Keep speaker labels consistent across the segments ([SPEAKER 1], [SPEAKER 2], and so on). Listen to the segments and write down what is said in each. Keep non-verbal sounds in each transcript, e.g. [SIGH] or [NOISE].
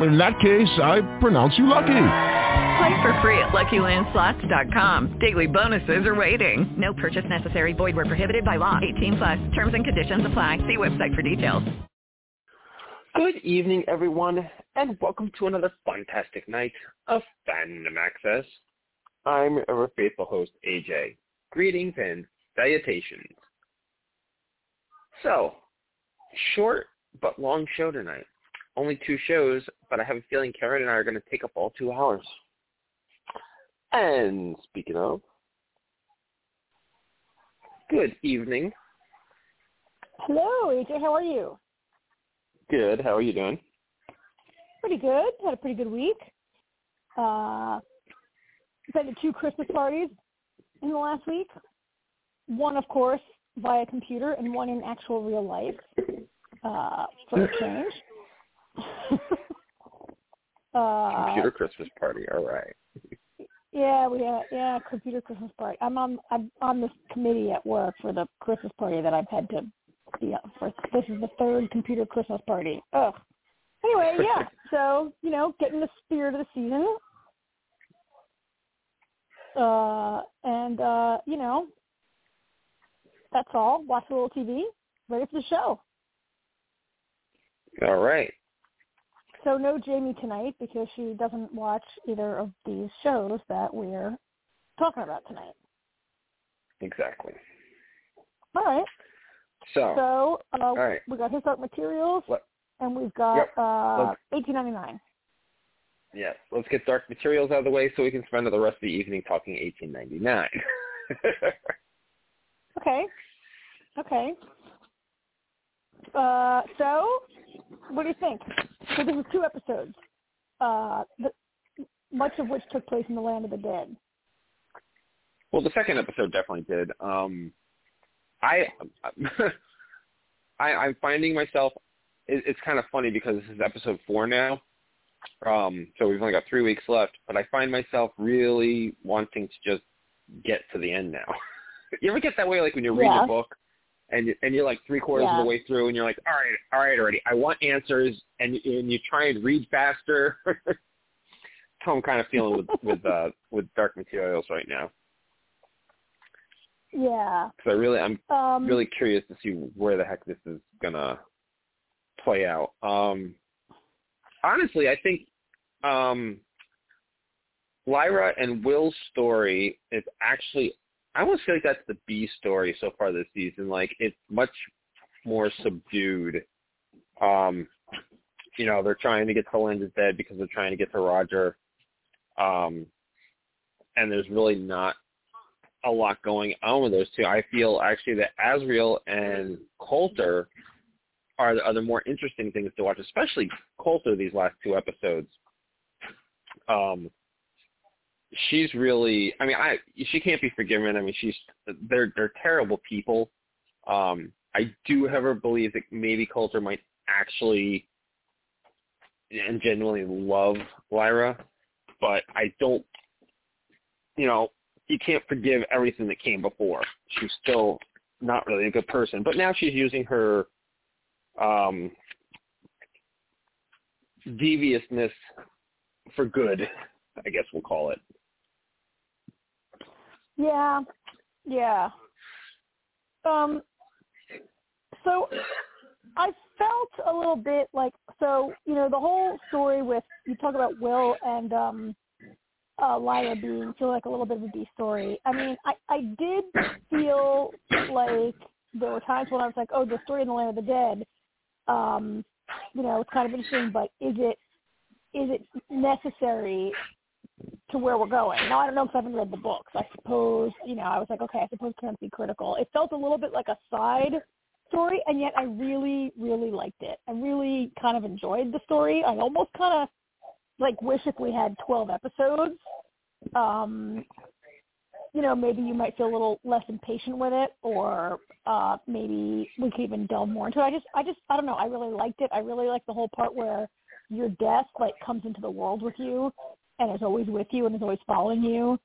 [SPEAKER 1] In that case, I pronounce you lucky.
[SPEAKER 2] Play for free at LuckyLandSlots.com. Daily bonuses are waiting. No purchase necessary. Void where prohibited by law. 18 plus. Terms and conditions apply. See website for details.
[SPEAKER 3] Good evening, everyone, and welcome to another fantastic night of Fandom Access. I'm your faithful host, AJ. Greetings and salutations. So, short but long show tonight. Only two shows, but I have a feeling Karen and I are going to take up all two hours. And speaking of, good evening.
[SPEAKER 4] Hello, AJ. How are you?
[SPEAKER 3] Good. How are you doing?
[SPEAKER 4] Pretty good. Had a pretty good week. Uh, been to two Christmas parties in the last week. One, of course, via computer, and one in actual real life uh, for a change. [LAUGHS]
[SPEAKER 3] uh, computer Christmas party. All right.
[SPEAKER 4] Yeah, we had yeah computer Christmas party. I'm on I'm on this committee at work for the Christmas party that I've had to be for. This is the third computer Christmas party. Ugh. Anyway, [LAUGHS] yeah. So you know, getting the spirit of the season. Uh, and uh, you know, that's all. Watch a little TV. Ready for the show.
[SPEAKER 3] All right.
[SPEAKER 4] So no Jamie tonight because she doesn't watch either of these shows that we're talking about tonight.
[SPEAKER 3] Exactly.
[SPEAKER 4] All right.
[SPEAKER 3] So,
[SPEAKER 4] so uh,
[SPEAKER 3] all right.
[SPEAKER 4] we got His Dark Materials, and we've got
[SPEAKER 3] Yep.
[SPEAKER 4] uh, 1899.
[SPEAKER 3] Yes, let's get Dark Materials out of the way so we can spend the rest of the evening talking 1899. [LAUGHS]
[SPEAKER 4] Okay. Okay. Uh, so, what do you think? So this was two episodes, uh, the, much of which took place in the land of the dead.
[SPEAKER 3] well, the second episode definitely did. Um, I, [LAUGHS] I, I'm finding myself. It, it's kind of funny because this is episode four now. Um, so we've only got three weeks left, but I find myself really wanting to just get to the end now. [LAUGHS] you ever get that way, like when you read
[SPEAKER 4] Yeah.
[SPEAKER 3] a book, and you- and you're like three quarters of the way through, and you're like, all right, all right, already, I want answers, and and you try and read faster. [LAUGHS] That's how I'm kind of feeling with with uh, with Dark Materials right now,
[SPEAKER 4] Yeah.
[SPEAKER 3] because I really I'm
[SPEAKER 4] Um,
[SPEAKER 3] really curious to see where the heck this is gonna play out. Um, honestly, I think um, Lyra and Will's story is actually I almost feel like that's the B story so far this season. Like it's much more subdued. Um, you know, they're trying to get to Linda's dead because they're trying to get to Roger. Um, and there's really not a lot going on with those two. I feel actually that Asriel and Coulter are the, the more interesting things to watch, especially Coulter these last two episodes. Um, she's really, I mean, I she can't be forgiven. I mean, she's they're they're terrible people. Um, I do, however, believe that maybe Coulter might actually and genuinely love Lyra, but I don't. You know, you can't forgive everything that came before. She's still not really a good person, but now she's using her um, deviousness for good. I guess we'll call it.
[SPEAKER 4] Yeah, yeah. Um, so I felt a little bit like so you know the whole story with you talk about Will and um uh Lyra being feel like a little bit of a B story. I mean, I I did feel like there were times when I was like, oh, the story in the Land of the Dead, um, you know, it's kind of interesting, but is it is it necessary to where we're going. Now I don't know because I haven't read the books. I suppose you know I was like, okay, I suppose can't be critical. It felt a little bit like a side story, and yet I really, really liked it. I really kind of enjoyed the story. I almost kind of like wish if we had twelve episodes. Um, you know, maybe you might feel a little less impatient with it, or uh, maybe we could even delve more into it. I just, I just, I don't know. I really liked it. I really liked the whole part where your death like comes into the world with you, and is always with you and is always following you.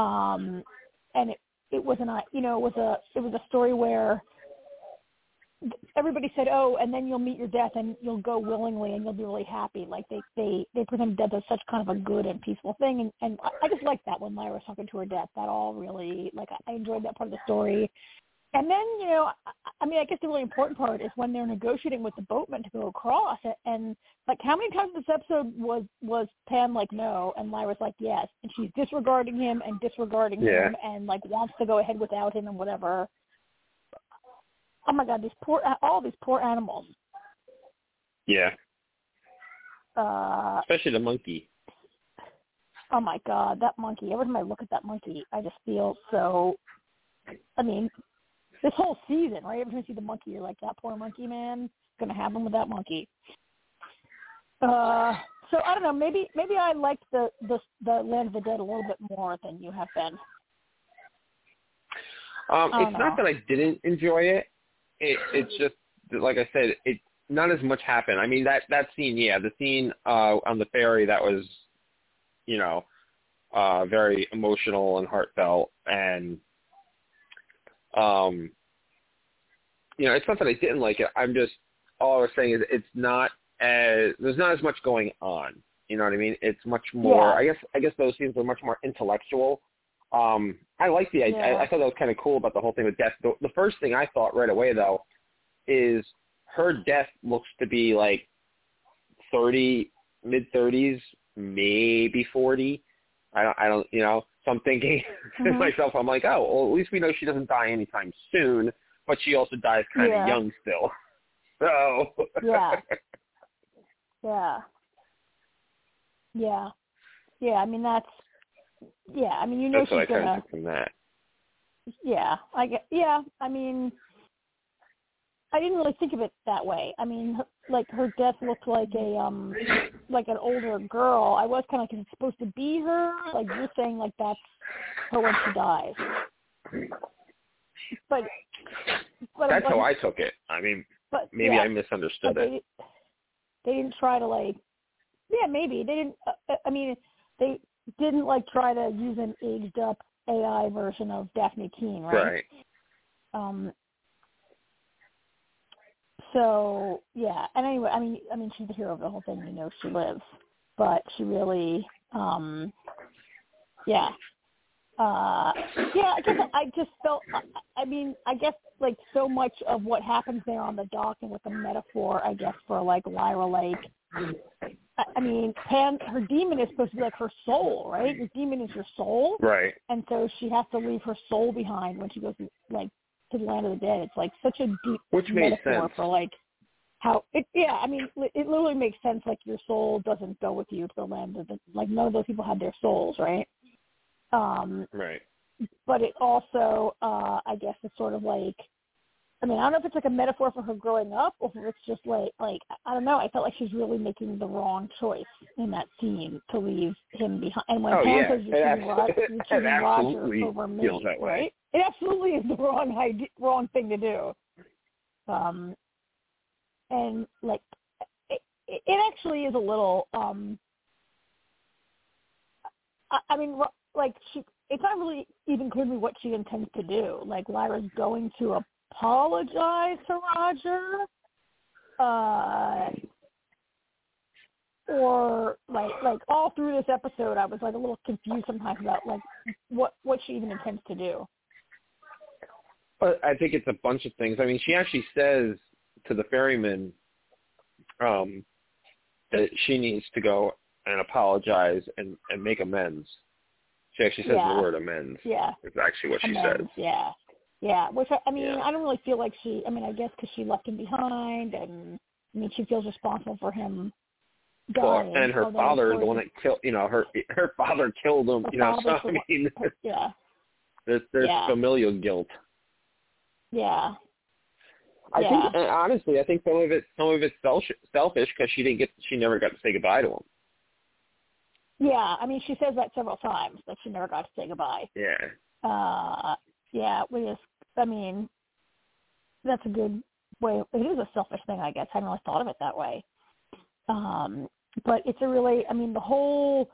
[SPEAKER 4] Um, and it, it was an, you know, it was a, it was a story where everybody said, "Oh, and then you'll meet your death, and you'll go willingly, and you'll be really happy." Like they they they presented death as such kind of a good and peaceful thing, and and I just liked that when Lyra was talking to her death. That all really like I enjoyed that part of the story. And then you know, I, mean, I guess the really important part is when they're negotiating with the boatman to go across, and, and like how many times this episode was was Pan like no, and Lyra's like yes, and she's disregarding him and disregarding
[SPEAKER 3] Yeah.
[SPEAKER 4] him, and like wants to go ahead without him and whatever oh my god, these poor, all these poor animals.
[SPEAKER 3] Yeah,
[SPEAKER 4] Uh,
[SPEAKER 3] especially the monkey.
[SPEAKER 4] oh my god, that monkey. Every time I look at that monkey, I just feel so. I mean, this whole season, right? Every time you see the monkey, you're like, that poor monkey, man. Gonna happen with that monkey. Uh, so I don't know. Maybe maybe I liked the the the Land of the Dead a little bit more than you have been.
[SPEAKER 3] Um, it's not that I didn't enjoy it. It it's just that, like I said, it not as much happened. I mean that that scene, yeah, the scene uh on the ferry that was, you know, uh very emotional and heartfelt and um you know, it's not that I didn't like it. I'm just all I was saying is it's not as there's not as much going on. You know what I mean? It's much more.
[SPEAKER 4] Yeah.
[SPEAKER 3] I guess I guess those scenes were much more intellectual. Um, I like the.
[SPEAKER 4] Yeah.
[SPEAKER 3] I, I thought that was kind of cool about the whole thing with death. The, the first thing I thought right away though is her death looks to be like thirty, mid thirties, maybe forty. I don't. I don't. You know. So I'm thinking [LAUGHS] to
[SPEAKER 4] Mhm.
[SPEAKER 3] myself, I'm like, oh, well, at least we know she doesn't die anytime soon. But she also dies kind of
[SPEAKER 4] Yeah.
[SPEAKER 3] young still. [LAUGHS] So
[SPEAKER 4] Yeah. [LAUGHS] Yeah. Yeah. Yeah. I mean that's. Yeah. I mean you know
[SPEAKER 3] that's what I
[SPEAKER 4] she's
[SPEAKER 3] kind of
[SPEAKER 4] gonna.
[SPEAKER 3] from that.
[SPEAKER 4] Yeah. I get. Yeah. I mean. I didn't really think of it that way. I mean, her, like her death looked like a um, like an older girl. I was kind of like, is it supposed to be her? Like you're saying, like that's her when she dies. But, but
[SPEAKER 3] That's
[SPEAKER 4] but,
[SPEAKER 3] how I took it. I mean,
[SPEAKER 4] But
[SPEAKER 3] maybe
[SPEAKER 4] yeah,
[SPEAKER 3] I misunderstood
[SPEAKER 4] they
[SPEAKER 3] it.
[SPEAKER 4] they didn't try to like. Yeah, maybe they didn't. Uh, I mean, they didn't like try to use an aged up AI version of Dafne Keen, right?
[SPEAKER 3] Right.
[SPEAKER 4] Um, so yeah, and anyway, I mean, I mean, she's the hero of the whole thing. You know, she lives, but she really, um, yeah, uh, yeah. I guess I just felt. I, I mean, I guess like so much of what happens there on the dock and with the metaphor, I guess, for like Lyra Lake. I, I mean, Pan, her demon is supposed to be like her soul, right? Your demon is your soul
[SPEAKER 3] Right.
[SPEAKER 4] and so she has to leave her soul behind when she goes like to the land of the dead. It's like such a deep
[SPEAKER 3] Which
[SPEAKER 4] metaphor
[SPEAKER 3] sense.
[SPEAKER 4] for like how it. Yeah, I mean, it literally makes sense. Like your soul doesn't go with you to the land of the like none of those people had their souls, right? Um,
[SPEAKER 3] Right.
[SPEAKER 4] but it also, uh, I guess, is sort of like. I mean, I don't know if it's like a metaphor for her growing up, or if it's just like, like I don't know. I felt like she's really making the wrong choice in that scene to leave him behind. And when
[SPEAKER 3] Oh,
[SPEAKER 4] Pan
[SPEAKER 3] yeah.
[SPEAKER 4] says you're choosing, Roger, you're [LAUGHS] choosing Roger over me,
[SPEAKER 3] feels that way.
[SPEAKER 4] right? It absolutely is the [LAUGHS] wrong idea, wrong thing to do. Um, and like, it, it actually is a little. um I, I mean, like she, it's not really even clear to me what she intends to do. Like Lyra's going to apologize to Roger, uh, or like like all through this episode, I was like a little confused sometimes about like what what she even intends to do.
[SPEAKER 3] But I think it's a bunch of things. I mean, she actually says to the ferryman um, that she needs to go and apologize and, and make amends. She actually says
[SPEAKER 4] Yeah.
[SPEAKER 3] the word amends.
[SPEAKER 4] Yeah,
[SPEAKER 3] It's actually what she says.
[SPEAKER 4] Yeah, yeah. Which I, I mean,
[SPEAKER 3] Yeah.
[SPEAKER 4] I don't really feel like she. I mean, I guess because she left him behind, and I mean, she feels responsible for him
[SPEAKER 3] Well, and her
[SPEAKER 4] although,
[SPEAKER 3] father,
[SPEAKER 4] of
[SPEAKER 3] the one that killed, you know, her her father killed him.
[SPEAKER 4] Her
[SPEAKER 3] You know, so [LAUGHS] I mean,
[SPEAKER 4] yeah,
[SPEAKER 3] there's there's
[SPEAKER 4] Yeah.
[SPEAKER 3] familial guilt.
[SPEAKER 4] Yeah,
[SPEAKER 3] I
[SPEAKER 4] Yeah.
[SPEAKER 3] think, and honestly, I think some of it some of it's selfish selfish because she didn't get she never got to say goodbye to him.
[SPEAKER 4] yeah. I mean, she says that several times that she never got to say goodbye.
[SPEAKER 3] Yeah.
[SPEAKER 4] uh, yeah, we just, I mean, that's a good way. It is a selfish thing, I guess. I hadn't really thought of it that way. Um, but it's a really, I mean, the whole,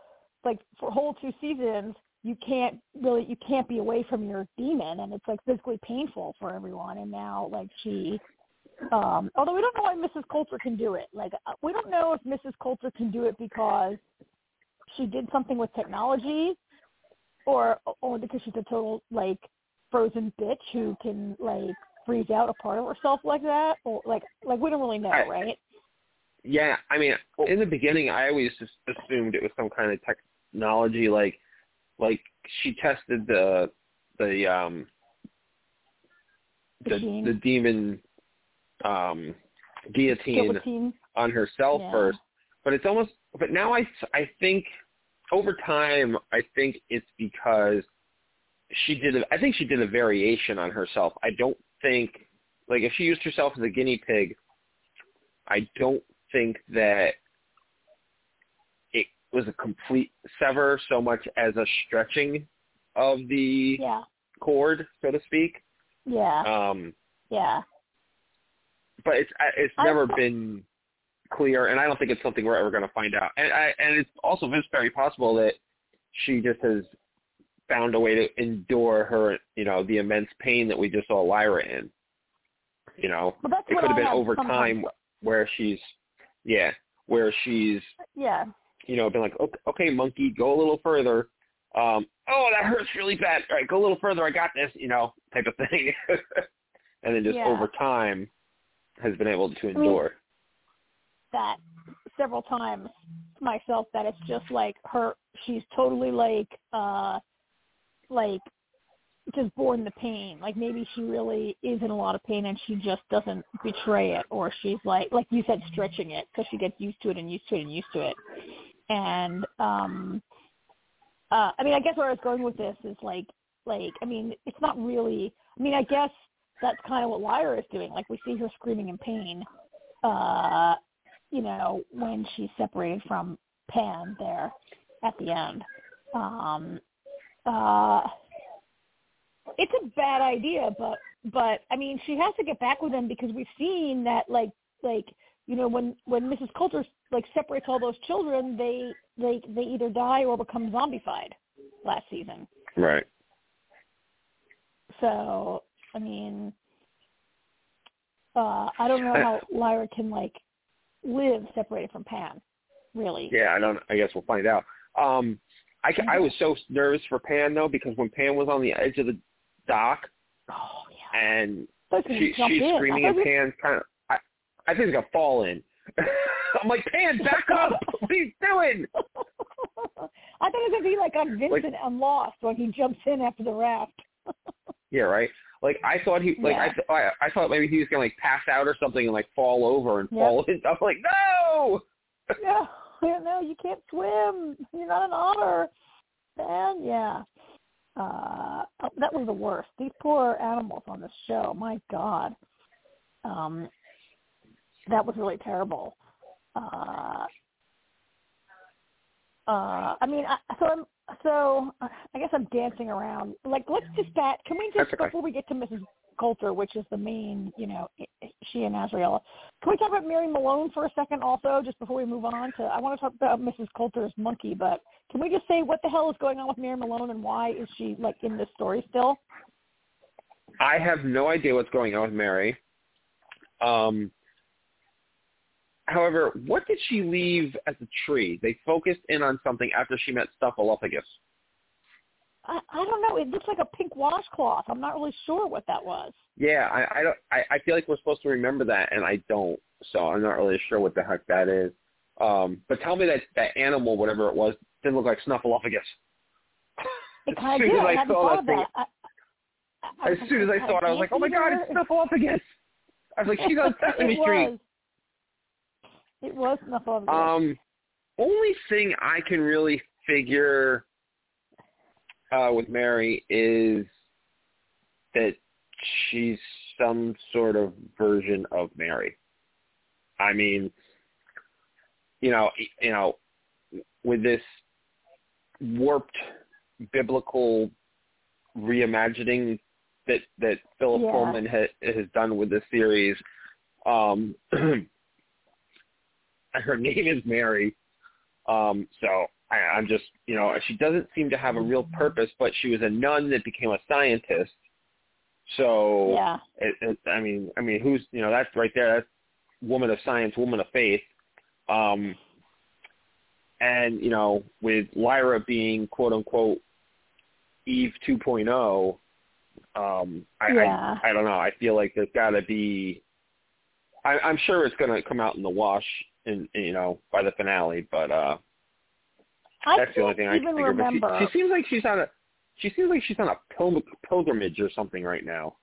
[SPEAKER 4] like for whole two seasons, you can't really, you can't be away from your demon, and it's like physically painful for everyone. And now, like she, um, although we don't know why Mrs. Coulter can do it. Like uh, we don't know if Mrs. Coulter can do it because she did something with technology, or or because she's a total like frozen bitch who can like freeze out a part of herself like that, or like like we don't really know,
[SPEAKER 3] I,
[SPEAKER 4] right?
[SPEAKER 3] Yeah, I mean, in the beginning, I always just assumed it was some kind of technology, like like she tested the the um the
[SPEAKER 4] Machine.
[SPEAKER 3] the demon um guillotine
[SPEAKER 4] Guillotine.
[SPEAKER 3] on herself
[SPEAKER 4] Yeah.
[SPEAKER 3] first but it's almost but now i i think over time i think it's because she did a, i think she did a variation on herself i don't think like if she used herself as a guinea pig i don't think that was a complete sever so much as a stretching of the
[SPEAKER 4] Yeah,
[SPEAKER 3] cord so to speak
[SPEAKER 4] yeah,
[SPEAKER 3] um
[SPEAKER 4] yeah.
[SPEAKER 3] but it's I- it's
[SPEAKER 4] I-
[SPEAKER 3] never been clear, and I don't think it's something we're ever going to find out. And I and it's also it's very possible that she just has found a way to endure her, you know, the immense pain that we just saw Lyra in. You know, it could have
[SPEAKER 4] I
[SPEAKER 3] been
[SPEAKER 4] have
[SPEAKER 3] over time where she's, yeah, where she's,
[SPEAKER 4] Yeah,
[SPEAKER 3] you know, been like, okay, okay, monkey, go a little further. Um, oh, that hurts really bad. All right, go a little further. I got this, you know, type of thing. [LAUGHS] and then just
[SPEAKER 4] Yeah.
[SPEAKER 3] over time has been able to endure.
[SPEAKER 4] that several times myself that it's just like her she's totally like uh like just born the pain like maybe she really is in a lot of pain and she just doesn't betray it or she's like like you said stretching it because she gets used to it and used to it and used to it and um uh i mean i guess where i was going with this is like like i mean it's not really i mean i guess that's kind of what lyra is doing like we see her screaming in pain uh you know, when she's separated from Pan there at the end. Um uh it's a bad idea, but but I mean she has to get back with him because we've seen that like like you know when when Mrs. Coulter like separates all those children, they they they either die or become zombified last season.
[SPEAKER 3] Right.
[SPEAKER 4] So I mean, uh I don't know how Lyra can like live separated from Pan, really.
[SPEAKER 3] Yeah, I don't. I guess we'll find out. Um, I I was so nervous for Pan though because when Pan was on the edge of the dock
[SPEAKER 4] Oh yeah.
[SPEAKER 3] and
[SPEAKER 4] I was gonna
[SPEAKER 3] she, she's
[SPEAKER 4] in.
[SPEAKER 3] screaming and
[SPEAKER 4] thought
[SPEAKER 3] kind of. I I think he's gonna fall in. [LAUGHS] I'm like Pan, back up! [LAUGHS] What are you doing?
[SPEAKER 4] I thought it was gonna be like on Vincent and Lost when he jumps in after the raft.
[SPEAKER 3] Yeah, right. Like I thought he like I
[SPEAKER 4] Yeah.
[SPEAKER 3] th- I I thought maybe he was gonna like pass out or something and like fall over and
[SPEAKER 4] Yep.
[SPEAKER 3] fall in. I'm like no. [LAUGHS]
[SPEAKER 4] yeah, [LAUGHS] no, you can't swim. You're not an otter. And yeah, uh, oh, that was the worst. These poor animals on this show. My God, um, that was really terrible. Uh, uh, I mean, I, so I'm so uh, I guess I'm dancing around. Like, let's just that. Can we just
[SPEAKER 3] okay.
[SPEAKER 4] before we get to Mrs. Coulter, which is the main, you know, she and Azraella. Can we talk about Mary Malone for a second, also, just before we move on to? I want to talk about Mrs. Coulter's monkey, but can we just say what the hell is going on with Mary Malone and why is she like in this story still?
[SPEAKER 3] I have no idea what's going on with Mary. Um, however, what did she leave as a tree? They focused in on something after she met Snuffleupagus.
[SPEAKER 4] I, I don't know. It looks like a pink washcloth. I'm not really sure what that was.
[SPEAKER 3] Yeah, I I don't I, I feel like we're supposed to remember that, and I don't. So I'm not really sure what the heck that is. Um, but tell me that that animal, whatever it was, didn't look like Snuffleupagus.
[SPEAKER 4] It
[SPEAKER 3] As
[SPEAKER 4] kind of
[SPEAKER 3] soon
[SPEAKER 4] did.
[SPEAKER 3] as
[SPEAKER 4] I
[SPEAKER 3] I saw
[SPEAKER 4] thought
[SPEAKER 3] that thing-
[SPEAKER 4] that. I, I,
[SPEAKER 3] As soon as I saw it, I was like, "Oh my god, it's Snuffleupagus!" I was like, "She's on [LAUGHS] Sesame Street."
[SPEAKER 4] It was Snuffleupagus.
[SPEAKER 3] Um, only thing I can really figure uh, with Mary is that she's some sort of version of Mary. I mean, you know, you know, with this warped biblical reimagining that that Philip
[SPEAKER 4] Yeah.
[SPEAKER 3] Pullman ha, has done with this series. Um, [CLEARS THROAT] her [LAUGHS] name is Mary. Um, so I, I'm just, you know, she doesn't seem to have a real purpose, but she was a nun that became a scientist. So
[SPEAKER 4] yeah.
[SPEAKER 3] it, it, I mean, I mean, who's you know that's right there. That's woman of science, woman of faith. Um, and you know, with Lyra being quote unquote Eve 2.0, um, I,
[SPEAKER 4] Yeah.
[SPEAKER 3] I I don't know. I feel like there's got to be. I, I'm sure it's going to come out in the wash, in you know, by the finale. But uh
[SPEAKER 4] I
[SPEAKER 3] that's the only thing I can think of.
[SPEAKER 4] Remember.
[SPEAKER 3] She, she seems like she's on a. She seems like she's on a pil- pilgrimage or something right now.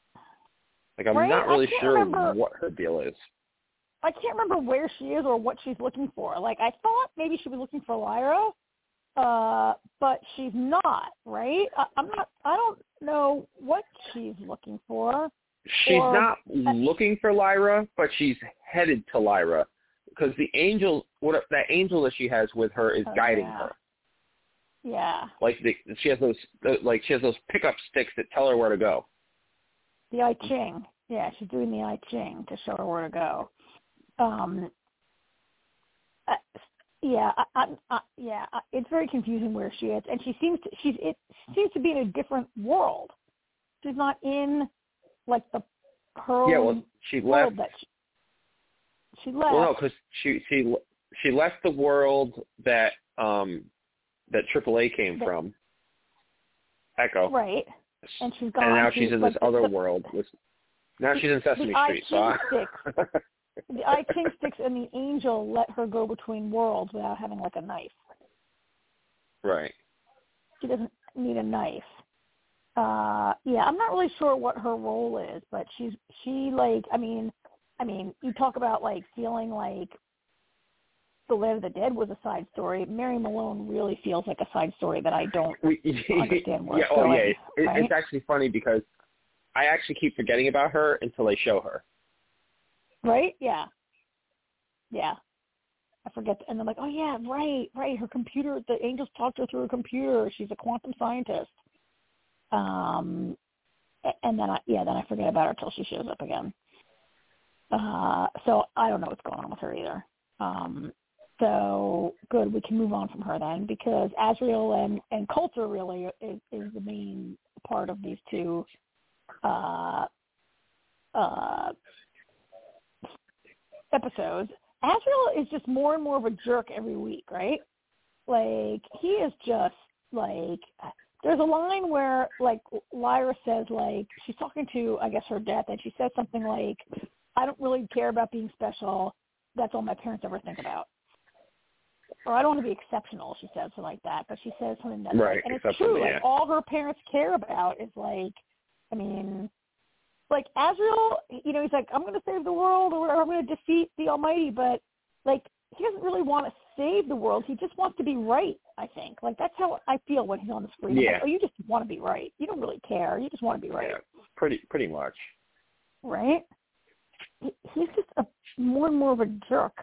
[SPEAKER 3] Like I'm
[SPEAKER 4] Right?
[SPEAKER 3] not really sure
[SPEAKER 4] remember-
[SPEAKER 3] what her deal is.
[SPEAKER 4] I can't remember where she is or what she's looking for. Like I thought maybe she was looking for Lyra, uh, but she's not. Right? I, I'm not. I don't know what she's looking for.
[SPEAKER 3] She's
[SPEAKER 4] Or-
[SPEAKER 3] not looking for Lyra, but she's headed to Lyra because the angel, what that angel that she has with her, is
[SPEAKER 4] Oh,
[SPEAKER 3] guiding
[SPEAKER 4] yeah.
[SPEAKER 3] her.
[SPEAKER 4] Yeah,
[SPEAKER 3] Like the, she has those, like she has those pickup sticks that tell her where to go.
[SPEAKER 4] the I Ching. Yeah, she's doing the I Ching to show her where to go. Um. Uh, yeah, I, I, I, yeah, it's very confusing where she is, and she seems to she's it seems to be in a different world. She's not in like the her
[SPEAKER 3] yeah, well, she
[SPEAKER 4] world
[SPEAKER 3] left.
[SPEAKER 4] that she, she left.
[SPEAKER 3] Well, no, because she she she left the world that um that AAA came
[SPEAKER 4] That-
[SPEAKER 3] from, Echo,
[SPEAKER 4] right, and she's gone.
[SPEAKER 3] and now she's in
[SPEAKER 4] like,
[SPEAKER 3] this
[SPEAKER 4] the-
[SPEAKER 3] other
[SPEAKER 4] the,
[SPEAKER 3] world. With, now she's in Sesame Street. So I, [LAUGHS]
[SPEAKER 4] The I Ching sticks and the angel let her go between worlds without having like a knife.
[SPEAKER 3] right.
[SPEAKER 4] She doesn't need a knife. Uh yeah, I'm not really sure what her role is, but she's she like I mean I mean, you talk about like feeling like the Land of the Dead was a side story. Mary Malone really feels like a side story that I don't [LAUGHS] understand
[SPEAKER 3] yeah, oh
[SPEAKER 4] going,
[SPEAKER 3] yeah. It,
[SPEAKER 4] right?
[SPEAKER 3] It's actually funny because I actually keep forgetting about her until they show her.
[SPEAKER 4] Right? Yeah. Yeah. I forget, and I'm like, oh yeah, right, right. Her computer, the angels talked to her through her computer. She's a quantum scientist. Um, and then I, yeah, then I forget about her till she shows up again. Uh, so I don't know what's going on with her either. Um, so good, we can move on from her then because Asriel and and Coulter really is, is the main part of these two. Uh, uh, episodes, Asriel is just more and more of a jerk every week, right? Like he is just like there's a line where like Lyra says like she's talking to I guess her death and she says something like I don't really care about being special. That's all my parents ever think about. Or I don't want to be exceptional, she says something like that. But she says something that's
[SPEAKER 3] Right,
[SPEAKER 4] like, and it's true.
[SPEAKER 3] yeah.
[SPEAKER 4] Like all her parents care about is like, I mean, like Asriel, you know, he's like, I'm going to save the world or whatever. I'm going to defeat the Almighty, but like he doesn't really want to save the world. He just wants to be right. I think like that's how I feel when he's on the screen.
[SPEAKER 3] Yeah.
[SPEAKER 4] Like, oh, you just want to be right. You don't really care. You just want to be right,
[SPEAKER 3] Yeah, pretty pretty much.
[SPEAKER 4] right? He, he's just a more and more of a jerk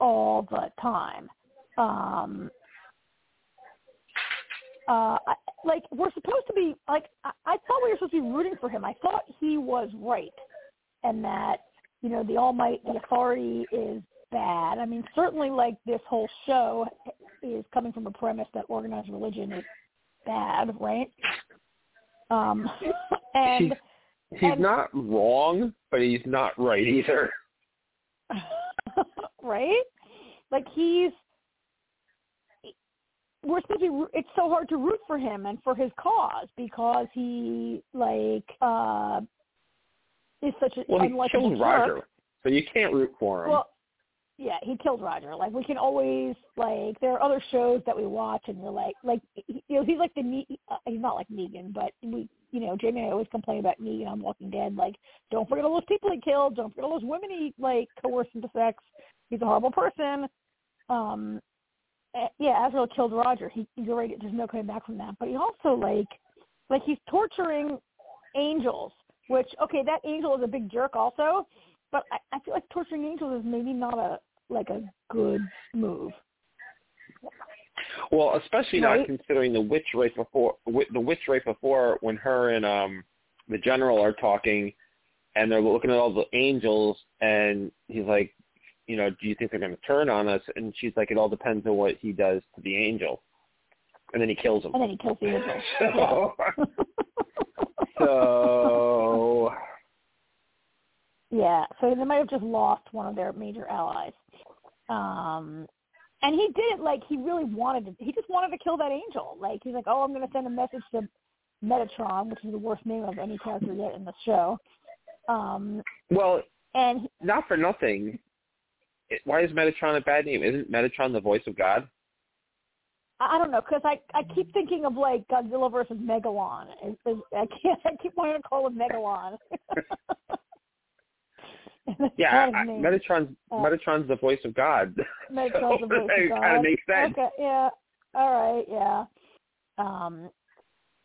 [SPEAKER 4] all the time. Um, uh, I, like we're supposed to be like I, I thought we were supposed to be rooting for him. I thought he was right, and that you know the Almighty, the authority is bad. I mean, certainly like this whole show is coming from a premise that organized religion is bad, right? Um, [LAUGHS] and
[SPEAKER 3] He's
[SPEAKER 4] And-
[SPEAKER 3] not wrong, but he's not right either. [LAUGHS]
[SPEAKER 4] right? Like he's we're supposed to be it's so hard to root for him and for his cause because he like uh is such an
[SPEAKER 3] Well, he killed
[SPEAKER 4] jerk.
[SPEAKER 3] Roger, so you can't root for him.
[SPEAKER 4] Well, yeah, he killed Roger. Like we can always like there are other shows that we watch and we're like like he- you know he's like the Ne- uh, he's not like Negan, but we you know Jamie and I always complain about Negan on Walking Dead. Like don't forget all those people he killed. Don't forget all those women he like coerced into sex. He's a horrible person. Um, eh, yeah, Asriel killed Roger. He you're right. There's no coming back from that. But he also like like he's torturing angels. Which okay, that angel is a big jerk also. But I, I feel like torturing angels is maybe not a like a good move.
[SPEAKER 3] Well, especially
[SPEAKER 4] Right.
[SPEAKER 3] not considering the witch right before the witch right before when her and um the general are talking, and they're looking at all the angels, and he's like, you know, do you think they're going to turn on us? And she's like, it all depends on what he does to the angel, and then he kills him.
[SPEAKER 4] And then he kills the angel.
[SPEAKER 3] So, [LAUGHS]
[SPEAKER 4] Yeah.
[SPEAKER 3] so [LAUGHS]
[SPEAKER 4] Yeah, so they might have just lost one of their major allies. Um and he did it like he really wanted to he just wanted to kill that angel. Like he's like, Oh, I'm gonna send a message to Metatron, which is the worst name of any character yet in the show. Um
[SPEAKER 3] well,
[SPEAKER 4] and he,
[SPEAKER 3] not for nothing. It, why is Metatron a bad name? Isn't Metatron the voice of God?
[SPEAKER 4] I I don't know because I I keep thinking of like Godzilla versus Megalon. Is, I can't I keep wanting to call him Megalon. [LAUGHS] [LAUGHS]
[SPEAKER 3] Yeah, I. Metatron's
[SPEAKER 4] Uh,
[SPEAKER 3] Metatron's the voice of God. [LAUGHS]
[SPEAKER 4] Megatron's the voice of [LAUGHS]
[SPEAKER 3] it
[SPEAKER 4] God.
[SPEAKER 3] kind of makes sense.
[SPEAKER 4] Okay, yeah. All right, yeah. Um,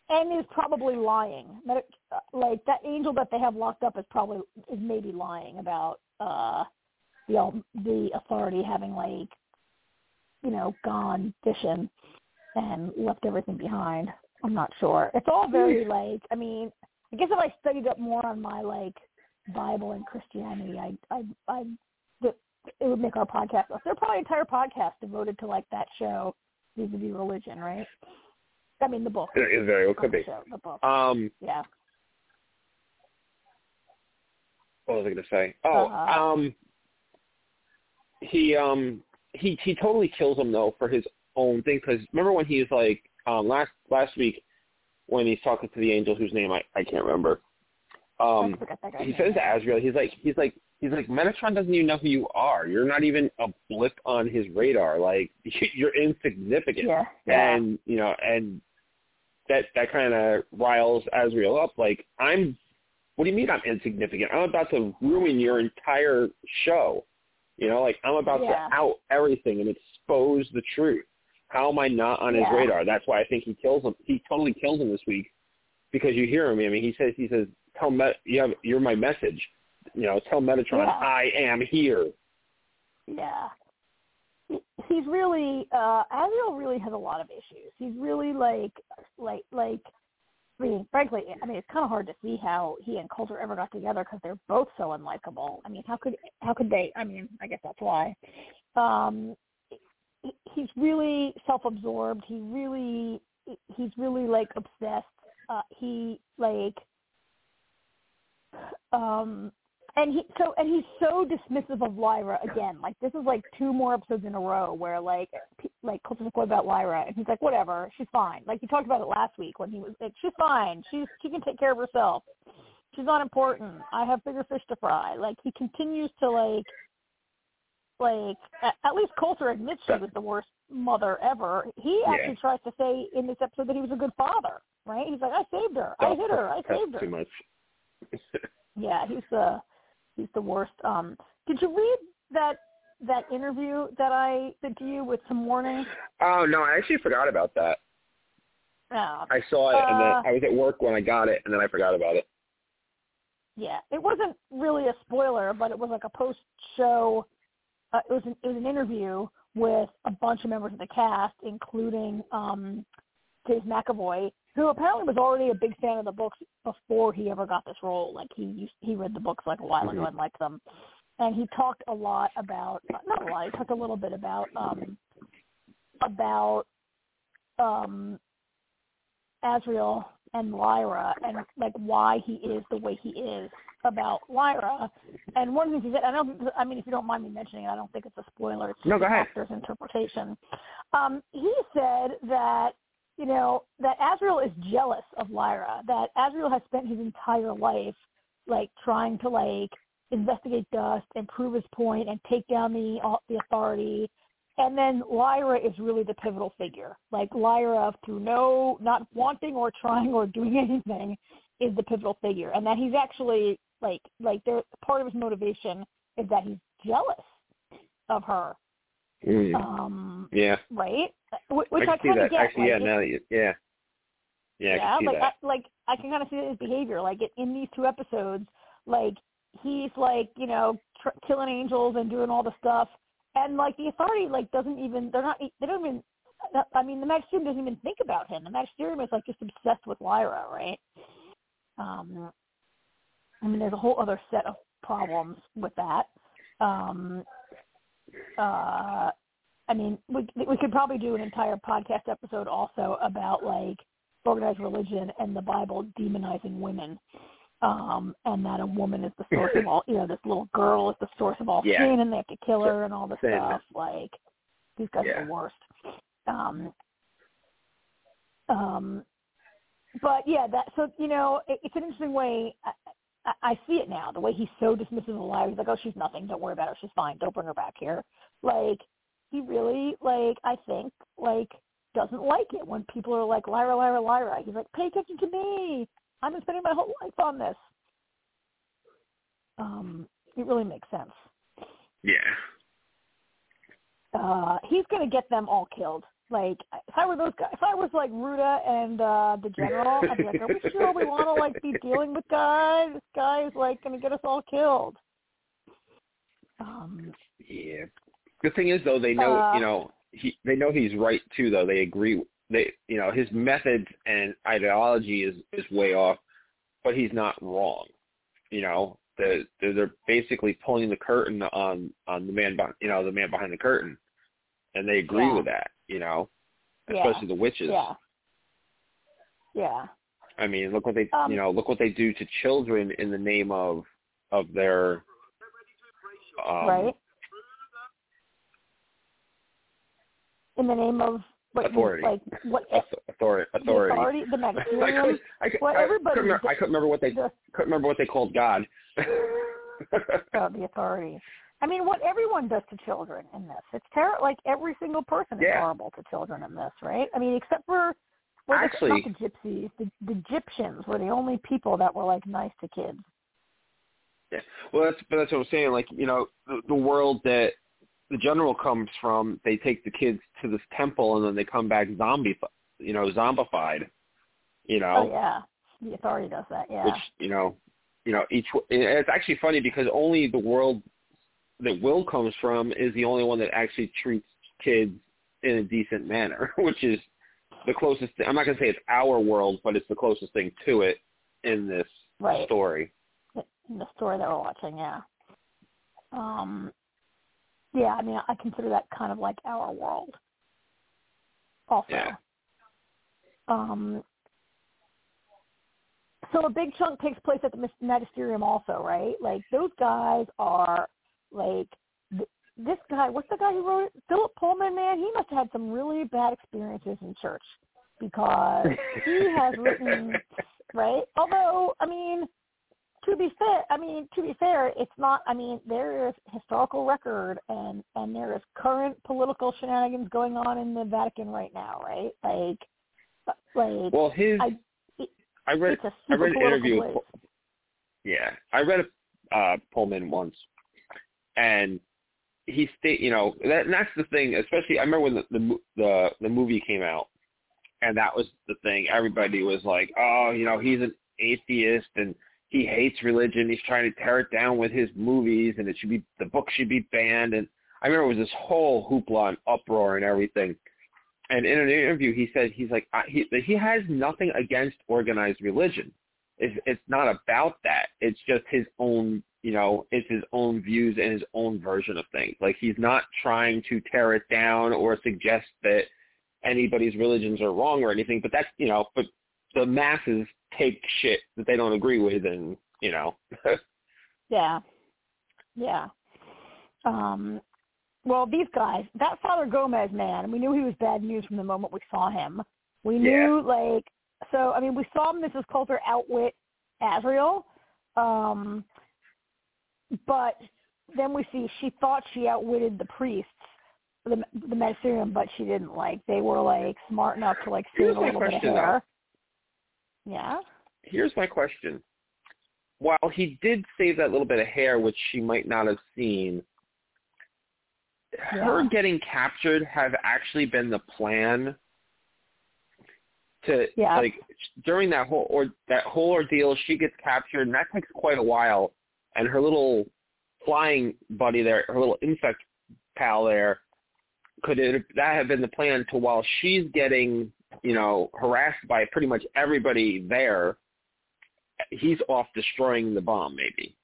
[SPEAKER 4] and is probably lying. Meta- uh, Like that angel that they have locked up is probably is maybe lying about uh the al- the authority having like you know gone fishing and left everything behind. I'm not sure. It's all very like I mean, I guess if I studied up more on my like Bible and Christianity, I I I it would make our podcast. There's probably an entire podcast devoted to like that show vis-a-vis religion, right? I mean the book.
[SPEAKER 3] It is very well could be.
[SPEAKER 4] show, the book.
[SPEAKER 3] Um,
[SPEAKER 4] yeah.
[SPEAKER 3] what was I going to say? Oh,
[SPEAKER 4] Uh,
[SPEAKER 3] um, he um he he totally kills him though for his own thing because remember when he was like um last last week when he's talking to the angel whose name I I can't remember. Um,
[SPEAKER 4] I forgot that guy's
[SPEAKER 3] he says to Asriel, he's like he's like he's like Metatron doesn't even know who you are. You're not even a blip on his radar. Like [LAUGHS] you're insignificant.
[SPEAKER 4] Yeah.
[SPEAKER 3] and you know, and that that kind of riles Asriel up. Like, I'm, what do you mean I'm insignificant? I'm about to ruin your entire show. You know, like I'm about
[SPEAKER 4] Yeah.
[SPEAKER 3] to out everything and expose the truth. How am I not on his
[SPEAKER 4] Yeah.
[SPEAKER 3] radar? That's why I think he kills him. He totally kills him this week because you hear him. I mean, he says he says, "Tell Met, you have, you're my message." You know, tell Metatron,
[SPEAKER 4] Yeah.
[SPEAKER 3] I am here.
[SPEAKER 4] Yeah. He's really uh Asriel really has a lot of issues. He's really like like like I mean, frankly, I mean, it's kind of hard to see how he and Coulter ever got together because they're both so unlikable. I mean, how could how could they? I mean, I guess that's why. Um, he- he's really self-absorbed. He really he's really like obsessed. Uh, he like um and he so and he's so dismissive of Lyra again. Like this is like two more episodes in a row where like pe- like Coulter's like, what about Lyra? And he's like, whatever, she's fine. Like he talked about it last week when he was like, she's fine. She's she can take care of herself. She's not important. I have bigger fish to fry. Like he continues to like like at, at least Coulter admits she was the worst mother ever. He
[SPEAKER 3] Yeah.
[SPEAKER 4] actually tries to say in this episode that he was a good father. Right? He's like, I saved her. I hit her. I saved her.
[SPEAKER 3] too much.
[SPEAKER 4] Yeah, he's the he's the worst. Um, did you read that that interview that I did you with some warnings?
[SPEAKER 3] Oh no, I actually forgot about that.
[SPEAKER 4] Oh.
[SPEAKER 3] I saw it and then
[SPEAKER 4] Uh,
[SPEAKER 3] I was at work when I got it, and then I forgot about it.
[SPEAKER 4] Yeah, it wasn't really a spoiler, but it was like a post show. Uh, it was an, it was an interview with a bunch of members of the cast, including um, Dave McAvoy, who apparently was already a big fan of the books before he ever got this role. Like he used, he read the books like a while ago
[SPEAKER 3] Mhm.
[SPEAKER 4] and liked them, and he talked a lot about not a lot. He talked a little bit about um, about um, Asriel and Lyra and like why he is the way he is about Lyra. And one of the things he said, I don't, I mean, if you don't mind me mentioning it, I don't think it's a spoiler. It's
[SPEAKER 3] No, go ahead.
[SPEAKER 4] actor's interpretation. Um, he said that you know that Asriel is jealous of Lyra. That Asriel has spent his entire life like trying to like investigate Dust and prove his point and take down the uh, the authority. And then Lyra is really the pivotal figure. Like Lyra, through no not wanting or trying or doing [LAUGHS] anything, is the pivotal figure. And that he's actually like like part of his motivation is that he's jealous of her.
[SPEAKER 3] Mm.
[SPEAKER 4] Um,
[SPEAKER 3] yeah,
[SPEAKER 4] right? Wh- Which
[SPEAKER 3] I
[SPEAKER 4] I, kind of get.
[SPEAKER 3] Actually, yeah, now that you, yeah, yeah, I can see
[SPEAKER 4] like
[SPEAKER 3] that.
[SPEAKER 4] I, like I can kind of see his behavior. Like it, in these two episodes, like he's like you know tr- killing angels and doing all the stuff, and like the authority like doesn't even they're not they don't even I mean, the Magisterium doesn't even think about him. The Magisterium is like just obsessed with Lyra, right? Um, I mean, there's a whole other set of problems with that. Um, uh, I mean, we we could probably do an entire podcast episode also about like organized religion and the Bible demonizing women, um, and that a woman is the source of [LAUGHS] all. You know, this little girl is the source of all
[SPEAKER 3] Yeah.
[SPEAKER 4] sin, and they have to kill her and all this
[SPEAKER 3] Sin.
[SPEAKER 4] stuff. Like these guys
[SPEAKER 3] Yeah.
[SPEAKER 4] are the worst. Um, um, but yeah, that so you know, it, it's an interesting way. I, see it now. The way he's so dismissive of Lyra, he's like, "Oh, she's nothing. Don't worry about her. She's fine. Don't bring her back here." Like he really, like, I think, like, doesn't like it when people are like, "Lyra, Lyra, Lyra." He's like, "Pay attention to me. I've been spending my whole life on this." Um, it really makes sense.
[SPEAKER 3] Yeah.
[SPEAKER 4] uh he's gonna get them all killed. Like if I were those guys, if I was like Ruta and uh the [LAUGHS] general, I'd be like, are we sure we want to like be dealing with guy? This guy is like gonna get us all killed. Um,
[SPEAKER 3] Yeah. The thing is, though, they know,
[SPEAKER 4] Uh,
[SPEAKER 3] you know, he they know he's right too. Though they agree, they, you know, his methods and ideology is is way off, but he's not wrong. You know, the they're, they're basically pulling the curtain on on the man, behind, you know, the man behind the curtain, and they agree
[SPEAKER 4] Yeah.
[SPEAKER 3] with that. You know,
[SPEAKER 4] Yeah.
[SPEAKER 3] especially the witches.
[SPEAKER 4] yeah, yeah,
[SPEAKER 3] I mean, look what they,
[SPEAKER 4] Um,
[SPEAKER 3] you know, look what they do to children in the name of of their um,
[SPEAKER 4] right. In the name of what,
[SPEAKER 3] Authority.
[SPEAKER 4] like what
[SPEAKER 3] authority. Authority.
[SPEAKER 4] authority, the [LAUGHS]
[SPEAKER 3] I couldn't, I, could,
[SPEAKER 4] Well,
[SPEAKER 3] I,
[SPEAKER 4] everybody
[SPEAKER 3] couldn't remember, I couldn't remember what they
[SPEAKER 4] the,
[SPEAKER 3] couldn't remember what they called God.
[SPEAKER 4] uh, [LAUGHS] the authority. I mean, what everyone does to children in this. It's terrible. Like every single person is
[SPEAKER 3] Yeah.
[SPEAKER 4] horrible to children in this, right? I mean, except for well,
[SPEAKER 3] Actually-
[SPEAKER 4] not the gypsies. The, the Egyptians were the only people that were like nice to kids.
[SPEAKER 3] yeah. Well, that's but that's what I'm saying. Like you know, the, the world that the general comes from, they take the kids to this temple and then they come back zombie, you know, zombified. You know,
[SPEAKER 4] Oh yeah, the authority does that. Yeah.
[SPEAKER 3] which you know, you know, each. It's actually funny because only the world that Will comes from is the only one that actually treats kids in a decent manner, [LAUGHS] which is the closest. Thing. I'm not going to say it's our world, but it's the closest thing to it in this
[SPEAKER 4] right.
[SPEAKER 3] story.
[SPEAKER 4] In the story that we're watching, yeah. Um, yeah. I mean, I consider that kind of like our world. Also.
[SPEAKER 3] Yeah.
[SPEAKER 4] Um, so a big chunk takes place at the magisterium also, right? Like those guys are like th- this guy. What's the guy who wrote it? Philip Pullman. Man, he must have had some really bad experiences in church because [LAUGHS] he has written right. Although, I mean, to be fair, I mean to be fair, it's not. I mean, there is historical record and and there is current political shenanigans going on in the Vatican right now, right? Like, like
[SPEAKER 3] Well, his
[SPEAKER 4] I-
[SPEAKER 3] I read
[SPEAKER 4] it's a
[SPEAKER 3] I read an interview.
[SPEAKER 4] place.
[SPEAKER 3] With, yeah, I read a uh, Pullman once, and he state you know that that's the thing. Especially I remember when the the the, the movie came out, and that was the thing. Everybody was like, oh, you know, he's an atheist and he hates religion. He's trying to tear it down with his movies, and it should be the book should be banned. And I remember it was this whole hoopla and uproar and everything. And in an interview, he said he's like I, he he has nothing against organized religion. It's it's not about that. It's just his own you know it's his own views and his own version of things. Like he's not trying to tear it down or suggest that anybody's religions are wrong or anything. But that's you know but the masses take shit that they don't agree with and you know [LAUGHS]
[SPEAKER 4] Yeah. Yeah. Um well these guys, that Father Gomez man, we knew he was bad news from the moment we saw him. We knew like so I mean we saw Mrs. Coulter outwit Asriel. Um but then we see she thought she outwitted the priests the the magisterium, but she didn't like they were like smart enough to like
[SPEAKER 3] Here's
[SPEAKER 4] save a
[SPEAKER 3] my
[SPEAKER 4] little bit of
[SPEAKER 3] question, though.
[SPEAKER 4] hair. Yeah.
[SPEAKER 3] here's my question. While he did save that little bit of hair, which she might not have seen, her getting captured have actually been the plan to
[SPEAKER 4] Yeah.
[SPEAKER 3] like during that whole or that whole ordeal she gets captured and that takes quite a while and her little flying buddy there her little insect pal there could it that have been the plan to while she's getting you know harassed by pretty much everybody there, he's off destroying the bomb maybe.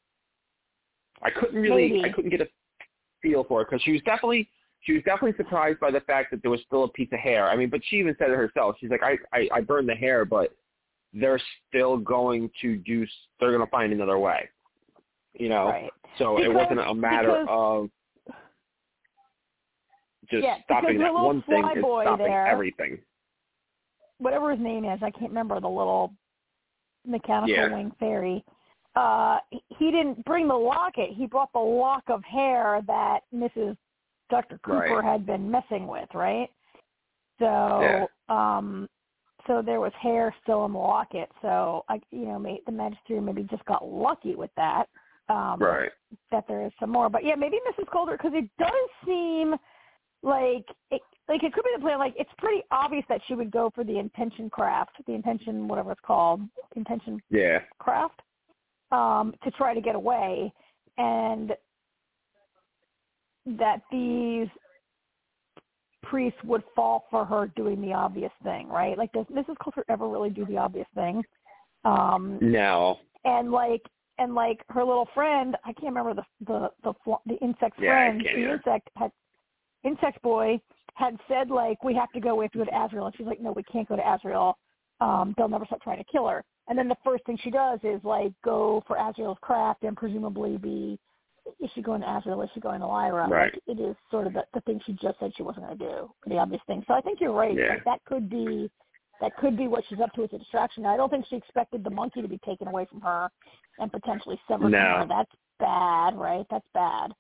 [SPEAKER 3] I couldn't really
[SPEAKER 4] Maybe.
[SPEAKER 3] I couldn't get a feel for it because she was definitely she was definitely surprised by the fact that there was still a piece of hair. I mean, but she even said it herself. She's like, I I, I burned the hair, but they're still going to do. They're going to find another way. You know.
[SPEAKER 4] Right.
[SPEAKER 3] So it wasn't a matter
[SPEAKER 4] because-
[SPEAKER 3] of just
[SPEAKER 4] Yeah,
[SPEAKER 3] stopping that one thing
[SPEAKER 4] fly
[SPEAKER 3] is stopping
[SPEAKER 4] there-
[SPEAKER 3] everything.
[SPEAKER 4] whatever his name is, I can't remember the little mechanical
[SPEAKER 3] Yeah.
[SPEAKER 4] wing fairy. Uh, he- didn't bring the locket. He brought the lock of hair that Mrs. Dr. Cooper
[SPEAKER 3] Right.
[SPEAKER 4] had been messing with, right? So,
[SPEAKER 3] Yeah.
[SPEAKER 4] um, so there was hair still in the locket. So, I, you know, may, the Magister maybe just got lucky with that. Um,
[SPEAKER 3] Right.
[SPEAKER 4] that there is some more. But yeah, maybe Mrs. Coulter because it does seem like it like it could be the plan. Like it's pretty obvious that she would go for the intention craft, the intention whatever it's called, intention
[SPEAKER 3] Yeah.
[SPEAKER 4] craft, um, to try to get away, and that these priests would fall for her doing the obvious thing, right? Like does Mrs. Coulter ever really do the obvious thing? Um,
[SPEAKER 3] No.
[SPEAKER 4] and like and like her little friend, I can't remember the the the the insect
[SPEAKER 3] Yeah,
[SPEAKER 4] friend, the
[SPEAKER 3] either.
[SPEAKER 4] insect had insect boy had said like we have to go, we have to go to Asriel, and she's like, no, we can't go to Asriel. Um, they'll never stop trying to kill her. And then the first thing she does is like go for Asriel's craft and presumably be is she going to Asriel? Is she going to Lyra?
[SPEAKER 3] Right.
[SPEAKER 4] Like, it is sort of the, the thing she just said she wasn't going to do, the obvious thing. So I think you're right.
[SPEAKER 3] Yeah.
[SPEAKER 4] Like, that could be that could be what she's up to as a distraction. I don't think she expected the monkey to be taken away from her and potentially severed
[SPEAKER 3] No.
[SPEAKER 4] her. That's bad, right? That's bad.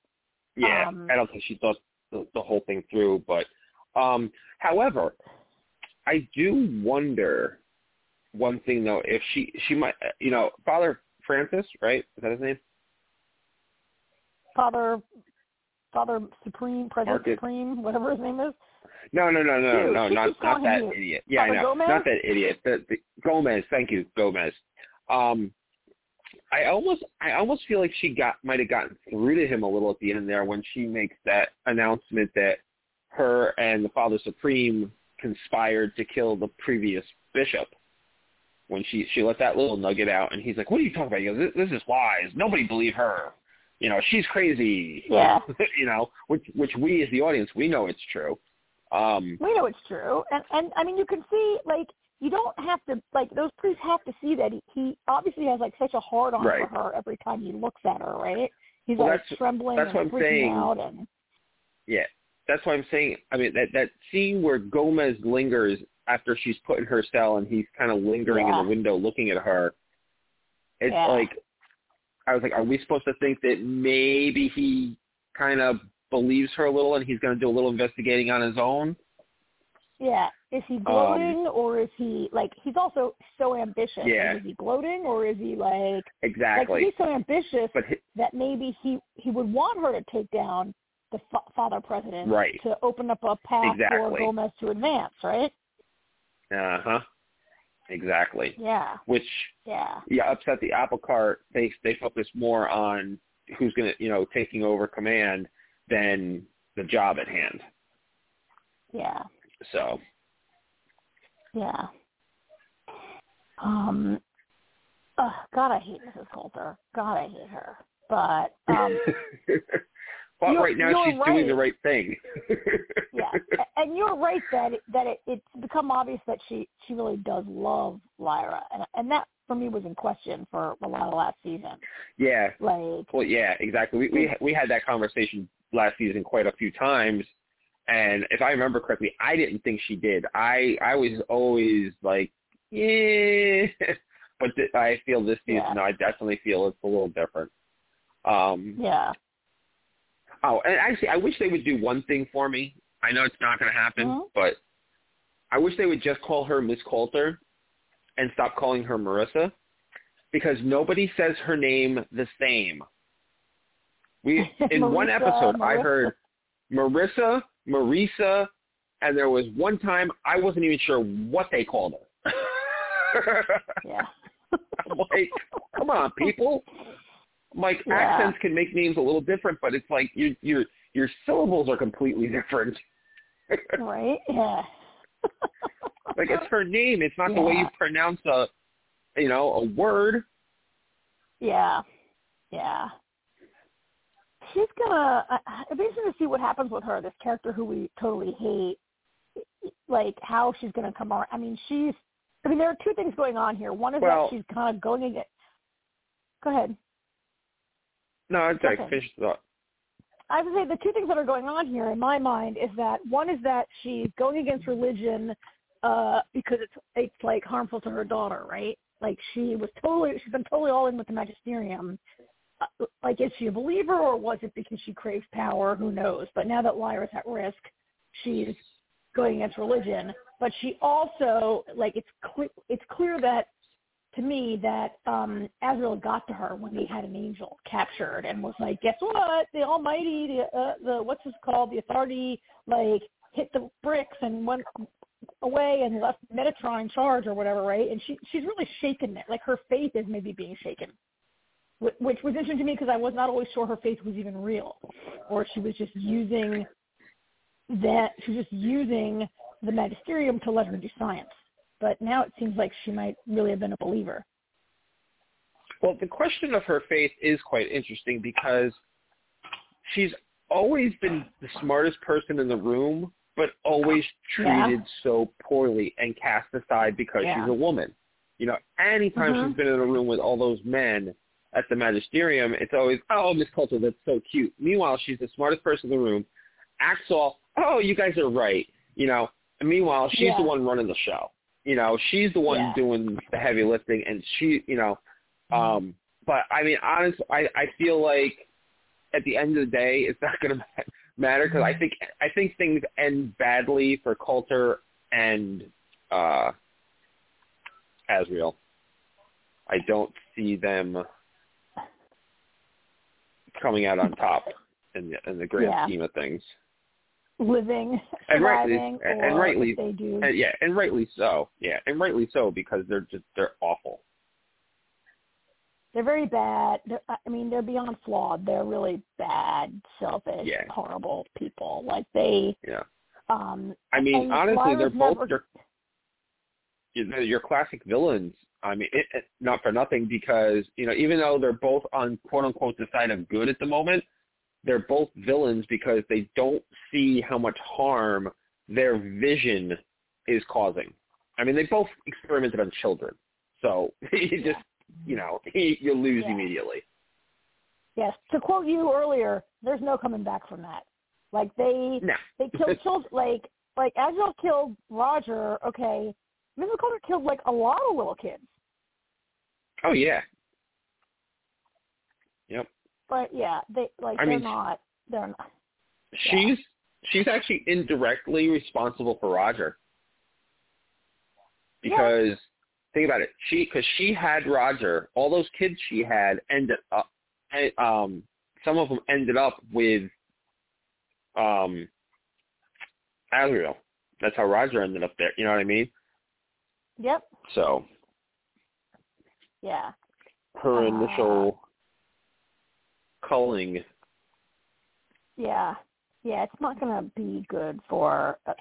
[SPEAKER 3] Yeah.
[SPEAKER 4] Um,
[SPEAKER 3] I don't think she thought the, the whole thing through, but um however, I do wonder one thing though, if she she might you know, Father Francis, right? Is that his name?
[SPEAKER 4] Father, Father Supreme, President
[SPEAKER 3] Marcus.
[SPEAKER 4] Supreme, whatever his name is.
[SPEAKER 3] No, no, no, no,
[SPEAKER 4] Hugh.
[SPEAKER 3] no, not not that
[SPEAKER 4] Hugh.
[SPEAKER 3] idiot. Yeah, I know,
[SPEAKER 4] Gomez?
[SPEAKER 3] not that idiot. The, the Gomez. Thank you, Gomez. Um, I almost, I almost feel like she got might have gotten through to him a little at the end there when she makes that announcement that her and the Father Supreme conspired to kill the previous bishop. When she she let that little nugget out, and he's like, "What are you talking about?" He goes, "This, this is lies. Nobody believe her. You know, she's crazy."
[SPEAKER 4] Yeah. [LAUGHS]
[SPEAKER 3] you know, which which we as the audience we know it's true. Um,
[SPEAKER 4] We know it's true, and and I mean you can see like you don't have to like those priests have to see that he, he obviously has like such a hard on
[SPEAKER 3] Right.
[SPEAKER 4] for her every time he looks at her, right? He's
[SPEAKER 3] Well,
[SPEAKER 4] like
[SPEAKER 3] that's-
[SPEAKER 4] trembling
[SPEAKER 3] that's
[SPEAKER 4] and freaking
[SPEAKER 3] saying.
[SPEAKER 4] out, and
[SPEAKER 3] Yeah, that's why I'm saying. I mean, that that scene where Gomez lingers after she's put in her cell and he's kind of lingering
[SPEAKER 4] Yeah.
[SPEAKER 3] in the window looking at her. It's
[SPEAKER 4] Yeah.
[SPEAKER 3] like I was like, are we supposed to think that maybe he kind of believes her a little and he's going to do a little investigating on his own?
[SPEAKER 4] yeah, is he gloating or is he like he's also so ambitious?
[SPEAKER 3] Yeah.
[SPEAKER 4] is he gloating or is he like
[SPEAKER 3] Exactly.
[SPEAKER 4] like he's so ambitious
[SPEAKER 3] but he,
[SPEAKER 4] that maybe he he would want her to take down the fa- father president
[SPEAKER 3] Right.
[SPEAKER 4] to open up a path for Gomez to advance, right?
[SPEAKER 3] uh huh. Exactly.
[SPEAKER 4] Yeah,
[SPEAKER 3] Which
[SPEAKER 4] yeah,
[SPEAKER 3] yeah, upset the apple cart. They they focus more on who's going to you know taking over command than the job at hand.
[SPEAKER 4] yeah.
[SPEAKER 3] So
[SPEAKER 4] Yeah. Um. Oh, God, I hate Mrs. Coulter. God, I hate her. But um, [LAUGHS]
[SPEAKER 3] but
[SPEAKER 4] You're-
[SPEAKER 3] right now she's doing the
[SPEAKER 4] right.
[SPEAKER 3] right thing.
[SPEAKER 4] yeah, [LAUGHS] and you're right that it, that it, it's become obvious that she she really does love Lyra, and and that for me was in question for a lot of last season.
[SPEAKER 3] yeah.
[SPEAKER 4] Like,
[SPEAKER 3] Well, yeah, exactly. We we we had that conversation last season quite a few times, and if I remember correctly, I didn't think she did. I I was always like, yeah, [LAUGHS] but th- I feel this season,
[SPEAKER 4] Yeah.
[SPEAKER 3] I definitely feel it's a little different. Um,
[SPEAKER 4] yeah,
[SPEAKER 3] Oh, and actually, I wish they would do one thing for me. I know it's not going to happen,
[SPEAKER 4] Mhm.
[SPEAKER 3] but I wish they would just call her Miss Coulter and stop calling her Marissa because nobody says her name the same. We [LAUGHS] in one
[SPEAKER 4] Marissa,
[SPEAKER 3] episode I heard Marissa, Marisa, and there was one time I wasn't even sure what they called her. [LAUGHS]
[SPEAKER 4] yeah,
[SPEAKER 3] I'm like, come on, people. I'm like
[SPEAKER 4] Yeah.
[SPEAKER 3] accents can make names a little different, but it's like your your your syllables are completely different. [LAUGHS]
[SPEAKER 4] right? Yeah.
[SPEAKER 3] like it's her name. It's not
[SPEAKER 4] yeah.
[SPEAKER 3] the way you pronounce a, you know, a word.
[SPEAKER 4] Yeah. Yeah. She's gonna. Uh, it'd be interesting to see what happens with her. This character who we totally hate. Like how she's gonna come around. I mean, she's. I mean, there are two things going on here. One is
[SPEAKER 3] well,
[SPEAKER 4] that she's kind of going against. Go ahead.
[SPEAKER 3] No, I'm sorry.
[SPEAKER 4] Okay.
[SPEAKER 3] Finish the thought.
[SPEAKER 4] I would say the two things that are going on here in my mind is that one is that she's going against religion uh because it's it's like harmful to her daughter, right? Like she was totally she's been totally all in with the magisterium. Like is she a believer or was it because she craves power? Who knows? But now that Lyra's at risk, she's going against religion. But she also like it's clear it's clear that to me that um Asriel got to her when he had an angel captured and was like, guess what? The Almighty, the uh, the what's this called? The Authority, like hit the bricks and went away and left Metatron in charge or whatever, right? And she she's really shaken there. Like her faith is maybe being shaken, which, was interesting to me because I was not always sure her faith was even real, or she was just using that she was just using the magisterium to let her do science but now it seems like she might really have been a believer.
[SPEAKER 3] Well, the question of her faith is quite interesting because she's always been the smartest person in the room, but always treated
[SPEAKER 4] Yeah.
[SPEAKER 3] so poorly and cast aside because
[SPEAKER 4] Yeah.
[SPEAKER 3] she's a woman. You know, anytime
[SPEAKER 4] Mhm.
[SPEAKER 3] she's been in a room with all those men at the magisterium, it's always, oh, Miss Coulter, that's so cute. Meanwhile, she's the smartest person in the room, acts all, oh, you guys are right. You know, and meanwhile, she's
[SPEAKER 4] Yeah.
[SPEAKER 3] the one running the show. You know, she's the one
[SPEAKER 4] Yeah.
[SPEAKER 3] doing the heavy lifting, and she, you know, um, but I mean, honestly, I I feel like at the end of the day, it's not going [LAUGHS] to matter because I think I think things end badly for Coulter and uh, Asriel. I don't see them coming out on [LAUGHS] top in the, in the grand
[SPEAKER 4] Yeah.
[SPEAKER 3] scheme of things.
[SPEAKER 4] Living,
[SPEAKER 3] And rightly- and- rightly-
[SPEAKER 4] they do.
[SPEAKER 3] And yeah, and rightly so. Yeah, and rightly so because they're just they're awful.
[SPEAKER 4] They're very bad. They're, I mean, they're beyond flawed. They're really bad, selfish,
[SPEAKER 3] Yeah.
[SPEAKER 4] horrible people. Like they,
[SPEAKER 3] Yeah.
[SPEAKER 4] um,
[SPEAKER 3] I mean, honestly, they're both
[SPEAKER 4] never-
[SPEAKER 3] your classic villains. I mean, it, it, not for nothing because you know, even though they're both on quote unquote the side of good at the moment, they're both villains because they don't see how much harm their vision is causing. I mean, they both experimented on children, so [LAUGHS] you just you know [LAUGHS] you lose
[SPEAKER 4] Yeah.
[SPEAKER 3] immediately.
[SPEAKER 4] yes. To quote you earlier, there's no coming back from that. Like they,
[SPEAKER 3] No,
[SPEAKER 4] they killed [LAUGHS] children. Like like Asriel killed Roger. Okay, Mrs. Coulter killed like a lot of little kids.
[SPEAKER 3] oh yeah, yep.
[SPEAKER 4] But yeah, they like
[SPEAKER 3] I
[SPEAKER 4] they're
[SPEAKER 3] mean,
[SPEAKER 4] not. They're not.
[SPEAKER 3] She's she's actually indirectly responsible for Roger because think about it. She because she had Roger. All those kids she had ended up. Um, some of them ended up with um Asriel. That's how Roger ended up there. You know what I mean?
[SPEAKER 4] Yep.
[SPEAKER 3] So
[SPEAKER 4] Yeah.
[SPEAKER 3] her
[SPEAKER 4] Uh,
[SPEAKER 3] initial culling.
[SPEAKER 4] Yeah. Yeah. It's not going to be good for. Uh,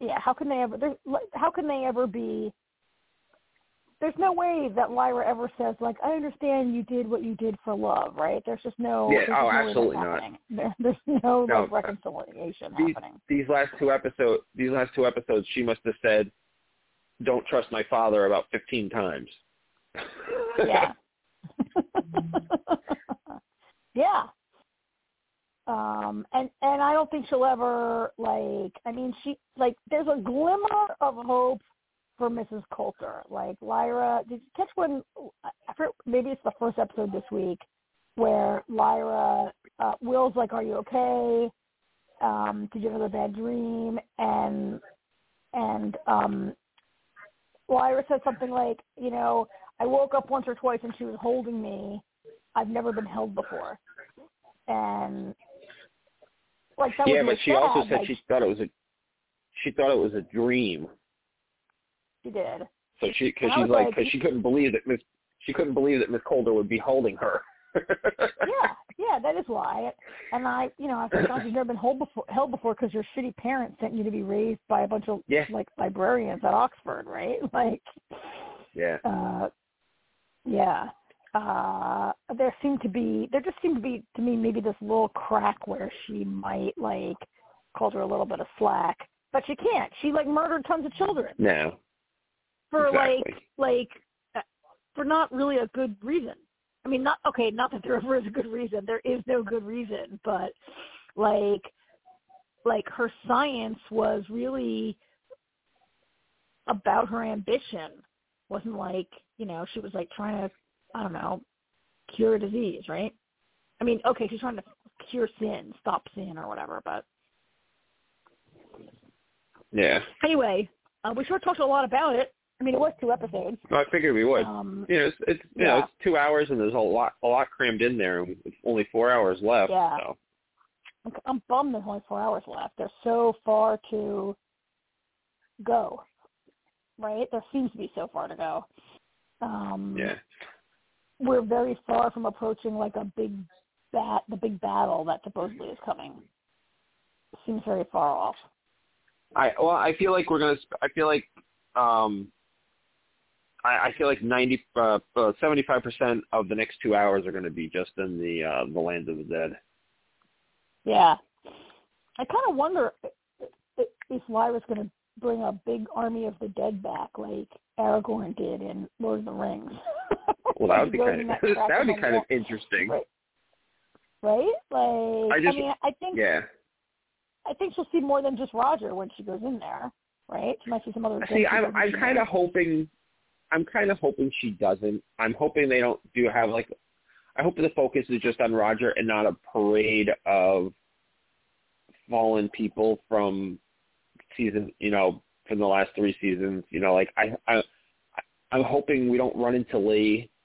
[SPEAKER 4] yeah. How can they ever? How can they ever be? There's no way that Lyra ever says like, "I understand you did what you did for love," right? There's just no.
[SPEAKER 3] Yeah,
[SPEAKER 4] there's
[SPEAKER 3] oh,
[SPEAKER 4] no
[SPEAKER 3] absolutely not. [LAUGHS]
[SPEAKER 4] There, there's no,
[SPEAKER 3] No,
[SPEAKER 4] like reconciliation
[SPEAKER 3] these
[SPEAKER 4] happening.
[SPEAKER 3] these last two episodes these last two episodes she must have said don't trust my father about 15 times
[SPEAKER 4] Yeah. [LAUGHS] [LAUGHS] yeah. Um and and I don't think she'll ever like I mean she like there's a glimmer of hope for Mrs. Coulter. Like Lyra did you catch when I forget, maybe it's the first episode this week where Lyra uh Will's like, Are you okay? Um, did you have another bad dream? And and um Lyra said something like, you know, I woke up once or twice and she was holding me. I've never been held before. And like that
[SPEAKER 3] yeah
[SPEAKER 4] was
[SPEAKER 3] but she also said
[SPEAKER 4] like,
[SPEAKER 3] she thought it was a she thought it was a dream
[SPEAKER 4] she did.
[SPEAKER 3] so she because she's like
[SPEAKER 4] like,
[SPEAKER 3] because she couldn't believe that miss she couldn't believe that miss Coulter would be holding her
[SPEAKER 4] yeah, yeah, that is why. And I, you know, I God, you've never been held before, held before because your shitty parents sent you to be raised by a bunch of
[SPEAKER 3] Yeah.
[SPEAKER 4] like librarians at Oxford, right? [LAUGHS] Like,
[SPEAKER 3] Yeah.
[SPEAKER 4] uh, yeah. Uh, there seemed to be, there just seemed to be to me maybe this little crack where she might like called her a little bit of slack, but she can't. She like murdered tons of children
[SPEAKER 3] No.
[SPEAKER 4] for
[SPEAKER 3] exactly.
[SPEAKER 4] like like uh, for not really a good reason. I mean, not okay. Not that there [LAUGHS] ever is a good reason. There is no good reason, but like like her science was really about her ambition. wasn't like you know she was like trying to I don't know cure a disease, right? I mean, okay, she's trying to cure sin, stop sin or whatever, but
[SPEAKER 3] Yeah.
[SPEAKER 4] anyway, uh, we sure talked a lot about it. I mean, it was two episodes.
[SPEAKER 3] Well, I figured we would.
[SPEAKER 4] Um,
[SPEAKER 3] you know, it's, it's you know it's two hours and there's a lot a lot crammed in there. and It's only four hours left.
[SPEAKER 4] Yeah.
[SPEAKER 3] So
[SPEAKER 4] I'm- I'm bummed there's only four hours left. There's so far to go, right? There seems to be so far to go. Um,
[SPEAKER 3] yeah.
[SPEAKER 4] We're very far from approaching like a big bat, the big battle that supposedly is coming. Seems very far off.
[SPEAKER 3] I well, I feel like we're gonna. I feel like um, I, I feel like ninety, uh, seventy-five percent of the next two hours are going to be just in the uh, the land of the dead.
[SPEAKER 4] Yeah. I kind of wonder i- i- if Lyra's going to bring a big army of the dead back like Aragorn did in Lord of the Rings. [LAUGHS]
[SPEAKER 3] Well, that would be kind of that [LAUGHS] would be kind of interesting.
[SPEAKER 4] Right. Right? Like
[SPEAKER 3] I just-
[SPEAKER 4] mean I think
[SPEAKER 3] Yeah.
[SPEAKER 4] I think she'll see more than just Roger when she goes in there. Right? She might see some other
[SPEAKER 3] See, I'm I'm kind of hoping. I'm kind of hoping she doesn't. I'm hoping they don't do have like. I hope the focus is just on Roger and not a parade of fallen people from season. You know, from the last three seasons. You know, like I, I, I'm hoping we don't run into Lee. [LAUGHS]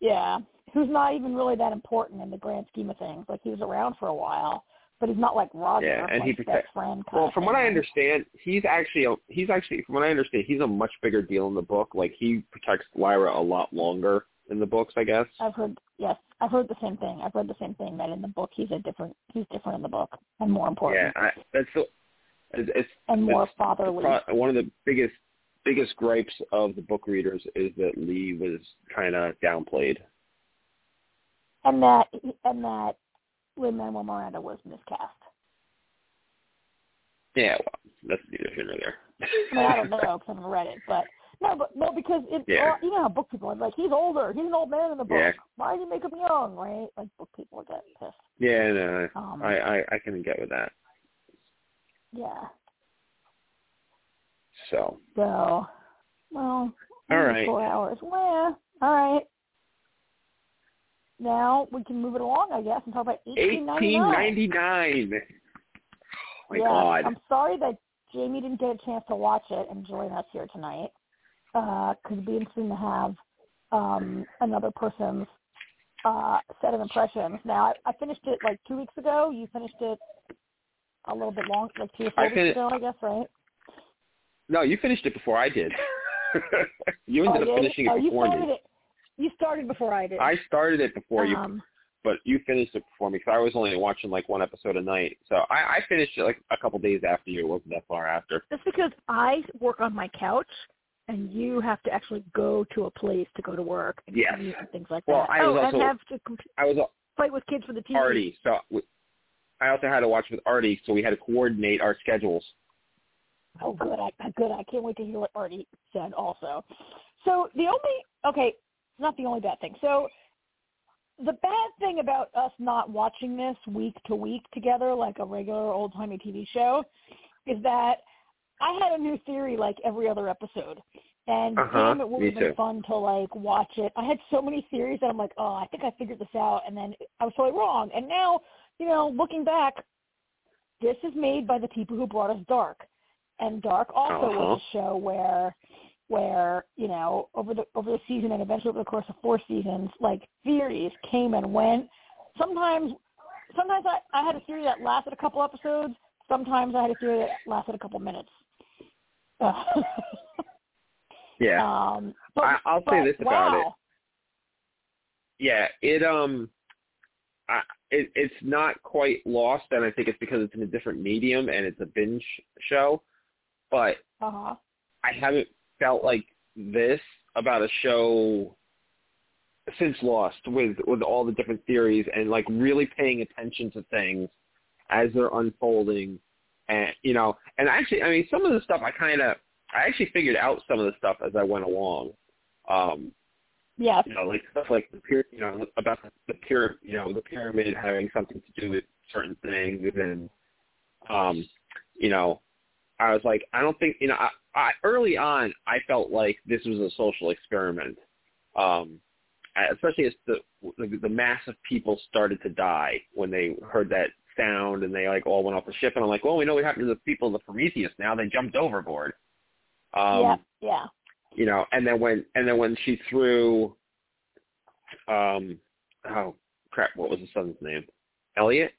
[SPEAKER 4] Yeah. Who's not even really that important in the grand scheme of things. Like he was around for a while, but he's not like Roger,
[SPEAKER 3] Yeah, and
[SPEAKER 4] like
[SPEAKER 3] he
[SPEAKER 4] best
[SPEAKER 3] protect-
[SPEAKER 4] friend
[SPEAKER 3] well, from what I understand, he's actually a, he's actually from what I understand, he's a much bigger deal in the book. Like he protects Lyra a lot longer in the books, I guess.
[SPEAKER 4] I've heard yes, I've heard the same thing. I've read the same thing that in the book he's a different he's different in the book and more important
[SPEAKER 3] Yeah, I, that's the, it's, it's
[SPEAKER 4] and more
[SPEAKER 3] it's
[SPEAKER 4] fatherly.
[SPEAKER 3] pro- one of the biggest biggest gripes of the book readers is that Lee was kind of downplayed.
[SPEAKER 4] and that and that Lin Manuel Miranda was miscast.
[SPEAKER 3] Yeah, well, that's neither here nor there.
[SPEAKER 4] I mean, I don't know because I haven't read it, but no, but no, because it,
[SPEAKER 3] Yeah.
[SPEAKER 4] you know how book people are like, he's older, he's an old man in the book.
[SPEAKER 3] Yeah.
[SPEAKER 4] Why did you make him young, right? Like book people get pissed.
[SPEAKER 3] Yeah, no,
[SPEAKER 4] Um,
[SPEAKER 3] I, I I can get with that.
[SPEAKER 4] yeah.
[SPEAKER 3] So,
[SPEAKER 4] So, well,
[SPEAKER 3] All right.
[SPEAKER 4] four hours. Well, all right. Now we can move it along, I guess, and talk about eighteen ninety nine.
[SPEAKER 3] Oh my
[SPEAKER 4] yeah,
[SPEAKER 3] God.
[SPEAKER 4] I'm sorry that Jamie didn't get a chance to watch it and join us here tonight. Because it'd be interesting to have um, another person's uh, set of impressions. Now, I, I finished it like two weeks ago. You finished it a little bit long, like two or
[SPEAKER 3] I
[SPEAKER 4] weeks
[SPEAKER 3] fin-
[SPEAKER 4] ago, I guess, right?
[SPEAKER 3] No, you finished it before I did. [LAUGHS] you ended
[SPEAKER 4] oh,
[SPEAKER 3] up
[SPEAKER 4] did?
[SPEAKER 3] finishing
[SPEAKER 4] oh,
[SPEAKER 3] it
[SPEAKER 4] you
[SPEAKER 3] before me.
[SPEAKER 4] it. You started before I did.
[SPEAKER 3] I started it before you,
[SPEAKER 4] um,
[SPEAKER 3] but you finished it before me because I was only watching like one episode a night. So I, I finished it like a couple days after you. It wasn't that far after.
[SPEAKER 4] Just because I work on my couch and you have to actually go to a place to go to work and
[SPEAKER 3] Yes.
[SPEAKER 4] and things like
[SPEAKER 3] Well,
[SPEAKER 4] that.
[SPEAKER 3] I
[SPEAKER 4] oh,
[SPEAKER 3] was
[SPEAKER 4] and
[SPEAKER 3] also-
[SPEAKER 4] have to comp-
[SPEAKER 3] I was
[SPEAKER 4] fight with kids for the TV.
[SPEAKER 3] Artie, so we- I also had to watch with Artie, so we had to coordinate our schedules.
[SPEAKER 4] Oh, good. I good. I can't wait to hear what Artie said. Also, so the only okay, not the only bad thing. So the bad thing about us not watching this week to week together, like a regular old timey TV show, is that I had a new theory like every other episode. And
[SPEAKER 3] Uh-huh,
[SPEAKER 4] damn, it would have been
[SPEAKER 3] too.
[SPEAKER 4] fun to like watch it. I had so many theories that I'm like, oh, I think I figured this out, and then I was totally wrong. And now, you know, looking back, this is made by the people who brought us Dark, and Dark also
[SPEAKER 3] Uh-huh.
[SPEAKER 4] was a show where, where you know, over the over the season and eventually over the course of four seasons, like theories came and went. Sometimes, sometimes I, I had a theory that lasted a couple episodes. Sometimes I had a theory that lasted a couple minutes. [LAUGHS]
[SPEAKER 3] Yeah.
[SPEAKER 4] Um, but,
[SPEAKER 3] I, I'll
[SPEAKER 4] but,
[SPEAKER 3] say this about
[SPEAKER 4] wow.
[SPEAKER 3] it. yeah, it um, I, it, it's not quite lost, and I think it's because it's in a different medium and it's a binge show. But
[SPEAKER 4] Uh-huh.
[SPEAKER 3] I haven't felt like this about a show since Lost with with all the different theories and like really paying attention to things as they're unfolding and you know and actually I mean some of the stuff I kind of I actually figured out some of the stuff as I went along um
[SPEAKER 4] Yes.
[SPEAKER 3] you know like stuff like the pyramid you know about the, the pyramid you know the pyramid having something to do with certain things and um you know I was like I don't think you know I, I early on I felt like this was a social experiment um especially as the, the the mass of people started to die when they heard that sound and they like all went off the ship and I'm like, well, we know what happened to the people of the Prometheus now. They jumped overboard. Um,
[SPEAKER 4] yeah. Yeah.
[SPEAKER 3] You know, and then when and then when she threw, um, oh crap, what was the son's name? Elliot.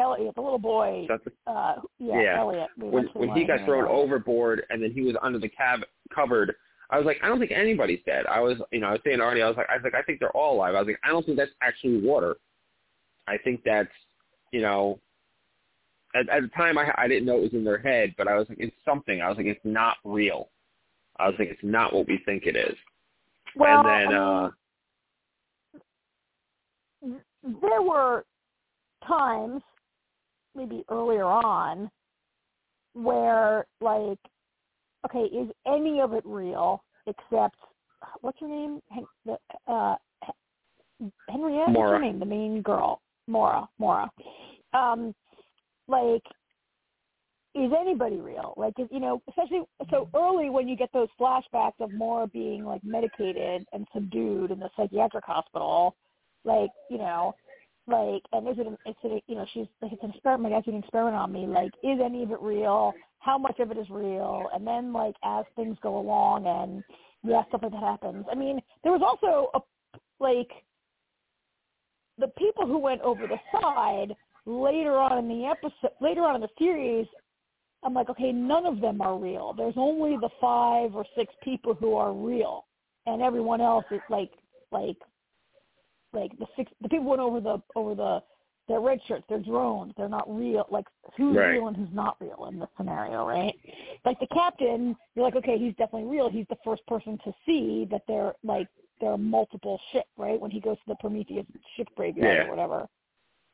[SPEAKER 4] Elliot, the little boy.
[SPEAKER 3] That
[SPEAKER 4] Uh, yeah,
[SPEAKER 3] Yeah.
[SPEAKER 4] Elliot. we
[SPEAKER 3] when when he got thrown overboard and then he was under the cab cupboard, I was like, I don't think anybody's dead. I was, you know, I was saying already, I was like, I was like, I think they're all alive. I was like, I don't think that's actually water. I think that's, you know, at, at the time I I didn't know it was in their head, but I was like, it's something. I was like, it's not real. I was like, it's not what we think it is.
[SPEAKER 4] Well,
[SPEAKER 3] and then,
[SPEAKER 4] I
[SPEAKER 3] uh,
[SPEAKER 4] there were times, maybe earlier on, where like, okay, is any of it real except what's her name? Hen- the, uh, Hen- Henriette. What's her name? The main girl, Maura. Maura. Um, like, is anybody real? Like, is, you know, especially so early when you get those flashbacks of Maura being like medicated and subdued in the psychiatric hospital, like, you know, like, and is it, an, it's a, you know, she's like, it's an experiment, it's an experiment on me. Like, is any of it real? How much of it is real? And then, like, as things go along and yeah, stuff like that happens. I mean, there was also a like the people who went over the side later on in the episode, later on in the series. I'm like, okay, none of them are real. There's only the five or six people who are real, and everyone else is like, like, like the six. The people went over the over the they're red shirts, they're drones, they're not real. Like who's
[SPEAKER 3] Right.
[SPEAKER 4] real and who's not real in this scenario, right? Like the captain, you're like, okay, he's definitely real. He's the first person to see that they're like there are multiple ships, right? When he goes to the Prometheus ship graveyard
[SPEAKER 3] Yeah.
[SPEAKER 4] or whatever.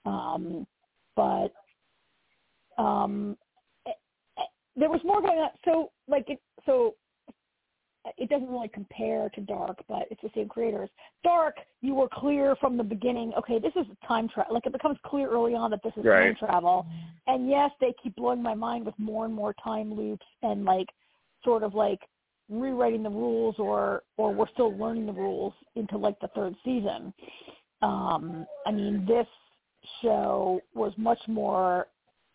[SPEAKER 4] Um, but um, eh, eh, there was more going on. So like it, so it doesn't really compare to Dark, but it's the same creators. Dark, you were clear from the beginning. Okay, this is time travel. Like it becomes clear early on that this is
[SPEAKER 3] Right.
[SPEAKER 4] time travel. And yes, they keep blowing my mind with more and more time loops and like sort of like rewriting the rules or or we're still learning the rules into like the third season. Um, I mean, this show was much more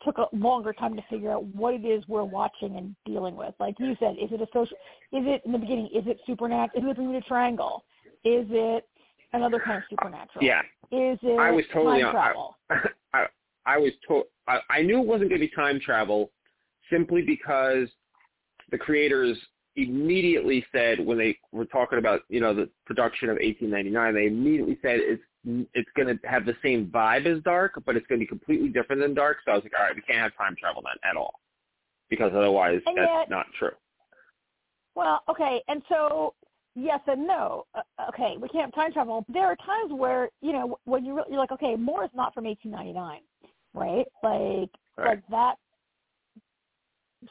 [SPEAKER 4] took a longer time to figure out what it is we're watching and dealing with. Like you said, is it a social? Is it in the beginning? Is it supernatural? Is it the Bermuda Triangle? Is it another kind of supernatural?
[SPEAKER 3] yeah,
[SPEAKER 4] Is it
[SPEAKER 3] I was totally
[SPEAKER 4] time
[SPEAKER 3] on- I-
[SPEAKER 4] travel? [LAUGHS]
[SPEAKER 3] I I was to I, I knew it wasn't going to be time travel simply because the creators immediately said when they were talking about you know the production of 1899 they immediately said it's it's going to have the same vibe as dark but it's going to be completely different than dark so i was like all right we can't have time travel then at all because otherwise
[SPEAKER 4] And
[SPEAKER 3] that's
[SPEAKER 4] yet-
[SPEAKER 3] not true
[SPEAKER 4] Well, okay, and so yes and no. Uh, okay, we can't have time travel. There are times where you know when you re- you're like, okay, more is not from 1899, right? Like
[SPEAKER 3] Right.
[SPEAKER 4] like that.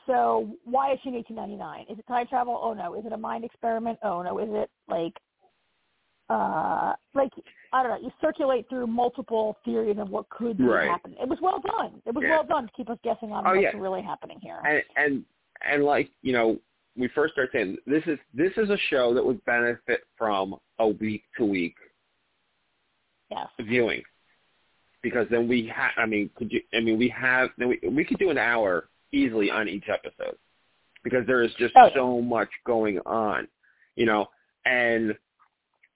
[SPEAKER 4] So why is she in 1899? Is it time travel? Oh no. Is it a mind experiment? Oh no. Is it like uh like I don't know. You circulate through multiple theories of what could be
[SPEAKER 3] Right.
[SPEAKER 4] happening. It was well done. It was
[SPEAKER 3] Yeah.
[SPEAKER 4] well done to keep us guessing on
[SPEAKER 3] Oh,
[SPEAKER 4] what's
[SPEAKER 3] yeah.
[SPEAKER 4] really happening here.
[SPEAKER 3] and and and like you know we first start saying this is this is a show that would benefit from a week to week
[SPEAKER 4] yes.
[SPEAKER 3] viewing because then we have i mean could you i mean we have then we we could do an hour easily on each episode because there is just
[SPEAKER 4] Oh, yeah.
[SPEAKER 3] so much going on you know and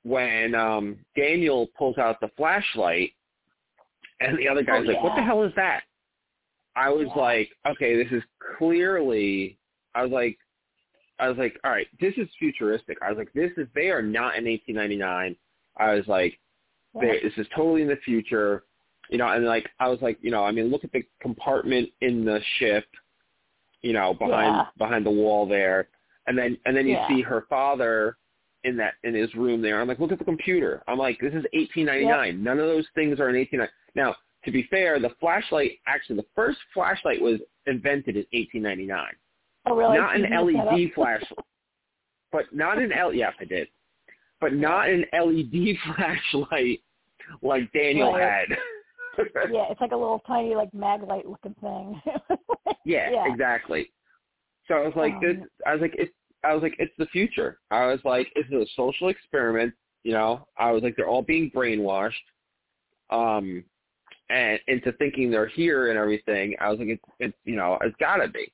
[SPEAKER 3] when um daniel pulls out the flashlight and the other guy's
[SPEAKER 4] Oh,
[SPEAKER 3] like what the hell is that i was
[SPEAKER 4] Yeah.
[SPEAKER 3] like okay this is clearly i was like I was like, all right, this is futuristic. I was like, this is they are not in 1899. I was like,
[SPEAKER 4] Yeah.
[SPEAKER 3] they- this is totally in the future, you know, and like I was like, you know, I mean, look at the compartment in the ship, you know, behind
[SPEAKER 4] Yeah.
[SPEAKER 3] behind the wall there, and then and then you
[SPEAKER 4] Yeah.
[SPEAKER 3] see her father in that in his room there. I'm like, look at the computer. I'm like, this is 1899. None of those things are in 1899. Now, to be fair, the flashlight actually the first flashlight was invented in 1899
[SPEAKER 4] oh, really?
[SPEAKER 3] not an
[SPEAKER 4] You looked that
[SPEAKER 3] LED flashlight, but not an L. Yes, I did, but not an LED [LAUGHS] flashlight like Daniel
[SPEAKER 4] Right.
[SPEAKER 3] had. [LAUGHS]
[SPEAKER 4] yeah, it's like a little tiny like mag light looking thing. [LAUGHS]
[SPEAKER 3] yeah,
[SPEAKER 4] Yeah.
[SPEAKER 3] exactly. So I was like, this.
[SPEAKER 4] Um,
[SPEAKER 3] I was like, it's. I was like, it's the future. I was like, it's a social experiment. You know, I was like, they're all being brainwashed, um, and into thinking they're here and everything. I was like, it's, it's, you know, it's gotta be.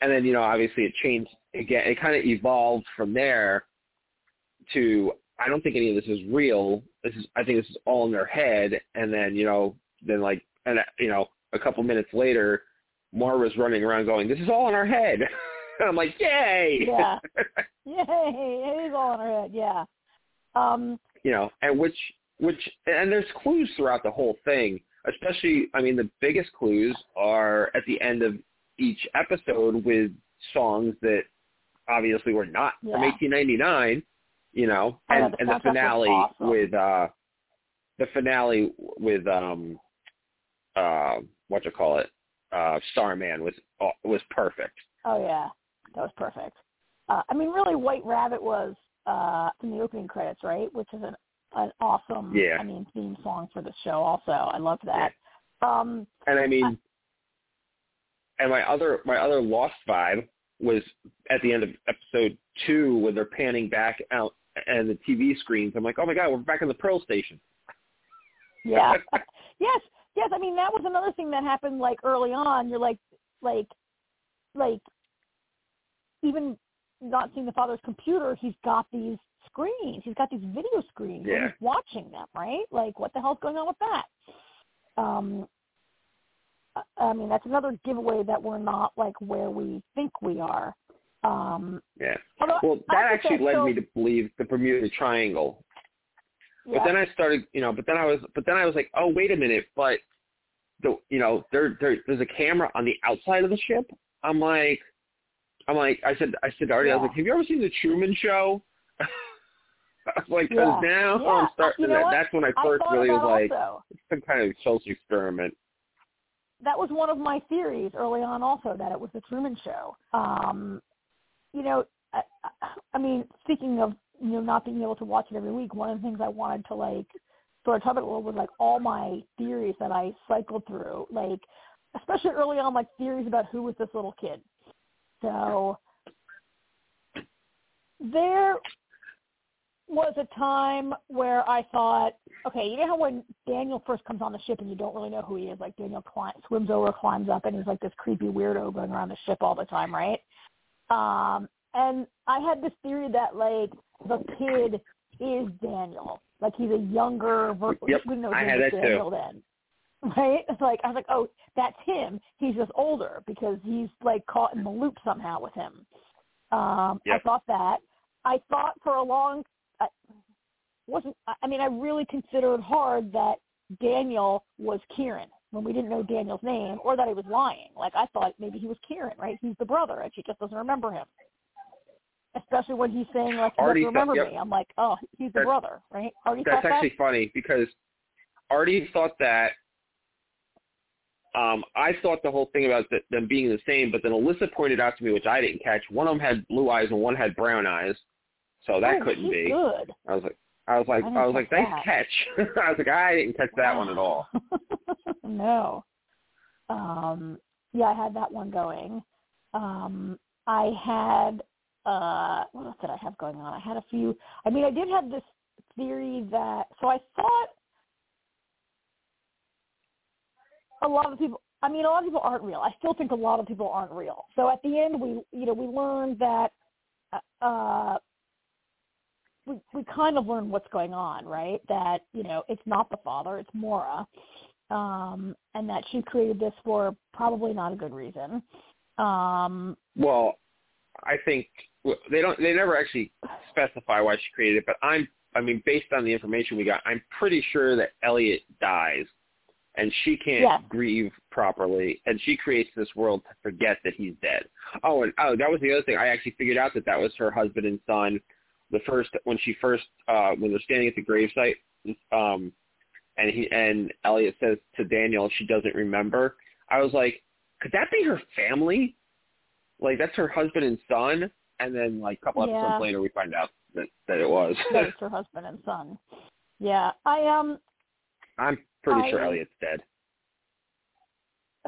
[SPEAKER 3] And then, you know, obviously it changed again. It kind of evolved from there to, I don't think any of this is real. This is, I think this is all in their head. And then, you know, then like, and you know, a couple minutes later, Maura's running around going, "This is all in our head." [LAUGHS] [LAUGHS] I'm like, "Yay!"
[SPEAKER 4] Yeah. [LAUGHS] Yay! It is all in her head. Yeah. Um.
[SPEAKER 3] you know, and which which and there's clues throughout the whole thing. Especially, I mean, the biggest clues are at the end of each episode with songs that obviously were not from 1899. You know,
[SPEAKER 4] know,
[SPEAKER 3] and
[SPEAKER 4] the
[SPEAKER 3] and the finale
[SPEAKER 4] awesome.
[SPEAKER 3] with uh the finale with um uh what you call it uh Starman was uh, was perfect.
[SPEAKER 4] Oh yeah, that was perfect. Uh, I mean, really, White Rabbit was uh in the opening credits, right? Which is an an awesome,
[SPEAKER 3] Yeah.
[SPEAKER 4] I mean, theme song for the show. Also, I love that. Um.
[SPEAKER 3] And I mean, and my other my other lost vibe was at the end of episode two when they're panning back out and the TV screens. I'm like, oh my god, we're back in the Pearl Station.
[SPEAKER 4] Yeah. [LAUGHS] yes. Yes. I mean, that was another thing that happened like early on. You're like, like, like, even not seeing the father's computer, he's got these screens. He's got these video screens. and
[SPEAKER 3] Yeah.
[SPEAKER 4] He's watching them, right? Like, what the hell's going on with that? Um, I- I mean, that's another giveaway that we're not like where we think we are. Um,
[SPEAKER 3] Yeah. Well, that actually led
[SPEAKER 4] so-
[SPEAKER 3] me to believe the Bermuda Triangle.
[SPEAKER 4] yeah.
[SPEAKER 3] But then I started, you know, but then I was, but then I was like, oh wait a minute, but the, you know, there, there, there's a camera on the outside of the ship. I'm like, I'm like, I said, I said Artie, I was like, have you ever seen the Truman Show? [LAUGHS] I was like, because
[SPEAKER 4] Yeah.
[SPEAKER 3] now
[SPEAKER 4] Yeah.
[SPEAKER 3] I'm starting.
[SPEAKER 4] You know
[SPEAKER 3] that,
[SPEAKER 4] what?
[SPEAKER 3] that's when I
[SPEAKER 4] I
[SPEAKER 3] first
[SPEAKER 4] thought
[SPEAKER 3] really was like,
[SPEAKER 4] also.
[SPEAKER 3] it's some kind of social experiment.
[SPEAKER 4] that was one of my theories early on also that it was the Truman Show. Um, you know, I, I- I mean, speaking of you know not being able to watch it every week, one of the things I wanted to like sort of talk about a little was like all my theories that I cycled through, like especially early on, like theories about who was this little kid. So there was a time where I thought, okay, you know how when Daniel first comes on the ship and you don't really know who he is, like Daniel climb, swims over, climbs up, and he's like this creepy weirdo going around the ship all the time, right? Um, and I had this theory that like the kid is Daniel, like he's a younger version.
[SPEAKER 3] Yep,
[SPEAKER 4] know
[SPEAKER 3] I had that too.
[SPEAKER 4] Daniel then, right? It's like I was like, oh, that's him. He's just older because he's like caught in the loop somehow with him. Um, I thought that. I thought for a long I wasn't I mean I really considered hard that Daniel was Kieran when we didn't know Daniel's name or that he was lying. Like I thought maybe he was Kieran, right? He's the brother and she just doesn't remember him. Especially when he's saying like doesn't
[SPEAKER 3] thought-
[SPEAKER 4] remember
[SPEAKER 3] yep.
[SPEAKER 4] me. I'm like, Oh, he's the
[SPEAKER 3] That's-
[SPEAKER 4] brother, right? Artie
[SPEAKER 3] That's actually funny because Artie thought that. Um, I thought the whole thing about th- them being the same, but then Alyssa pointed out to me, which I didn't catch. One of them had blue eyes and one had brown eyes, so that
[SPEAKER 4] oh,
[SPEAKER 3] couldn't be.
[SPEAKER 4] good.
[SPEAKER 3] I was like, I was like,
[SPEAKER 4] I
[SPEAKER 3] I was like, nice
[SPEAKER 4] that.
[SPEAKER 3] catch. [LAUGHS] I was like, I didn't catch that one at all. [LAUGHS]
[SPEAKER 4] no. Um yeah, I had that one going. Um I had uh what else did I have going on? I had a few I mean I did have this theory that so I thought a lot of people I mean a lot of people aren't real. I still think a lot of people aren't real. So at the end we you know, we learned that uh we we kind of learn what's going on, right? That you know it's not the father, it's Maura, um, and that she created this for probably not a good reason. Um,
[SPEAKER 3] Well, I think they don't. They never actually specify why she created it, but I'm I mean, based on the information we got, I'm pretty sure that Elliot dies, and she can't
[SPEAKER 4] Yes.
[SPEAKER 3] grieve properly, and she creates this world to forget that he's dead. Oh, and oh, that was the other thing. I actually figured out that that was her husband and son. The first when she first uh when they're standing at the gravesite, um, and he and Elliot says to Daniel she doesn't remember. I was like, could that be her family? Like that's her husband and son, and then like a couple
[SPEAKER 4] Yeah.
[SPEAKER 3] episodes later we find out that that it was.
[SPEAKER 4] it's her husband and son. Yeah, I um. [LAUGHS]
[SPEAKER 3] I'm pretty sure
[SPEAKER 4] I-
[SPEAKER 3] Elliot's dead.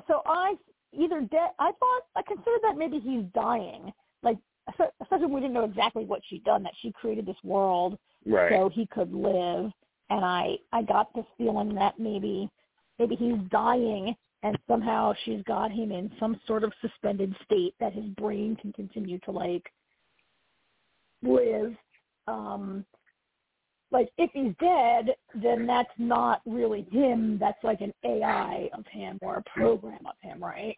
[SPEAKER 4] So I either dead. I thought I considered that maybe he's dying. Like espe- especially we didn't know exactly what she'd done. That she created this world
[SPEAKER 3] Right.
[SPEAKER 4] so he could live. And I I got this feeling that maybe maybe he's dying and somehow she's got him in some sort of suspended state that his brain can continue to like live. Um like if he's dead, then that's not really him. That's like an AI of him or a program of him, right?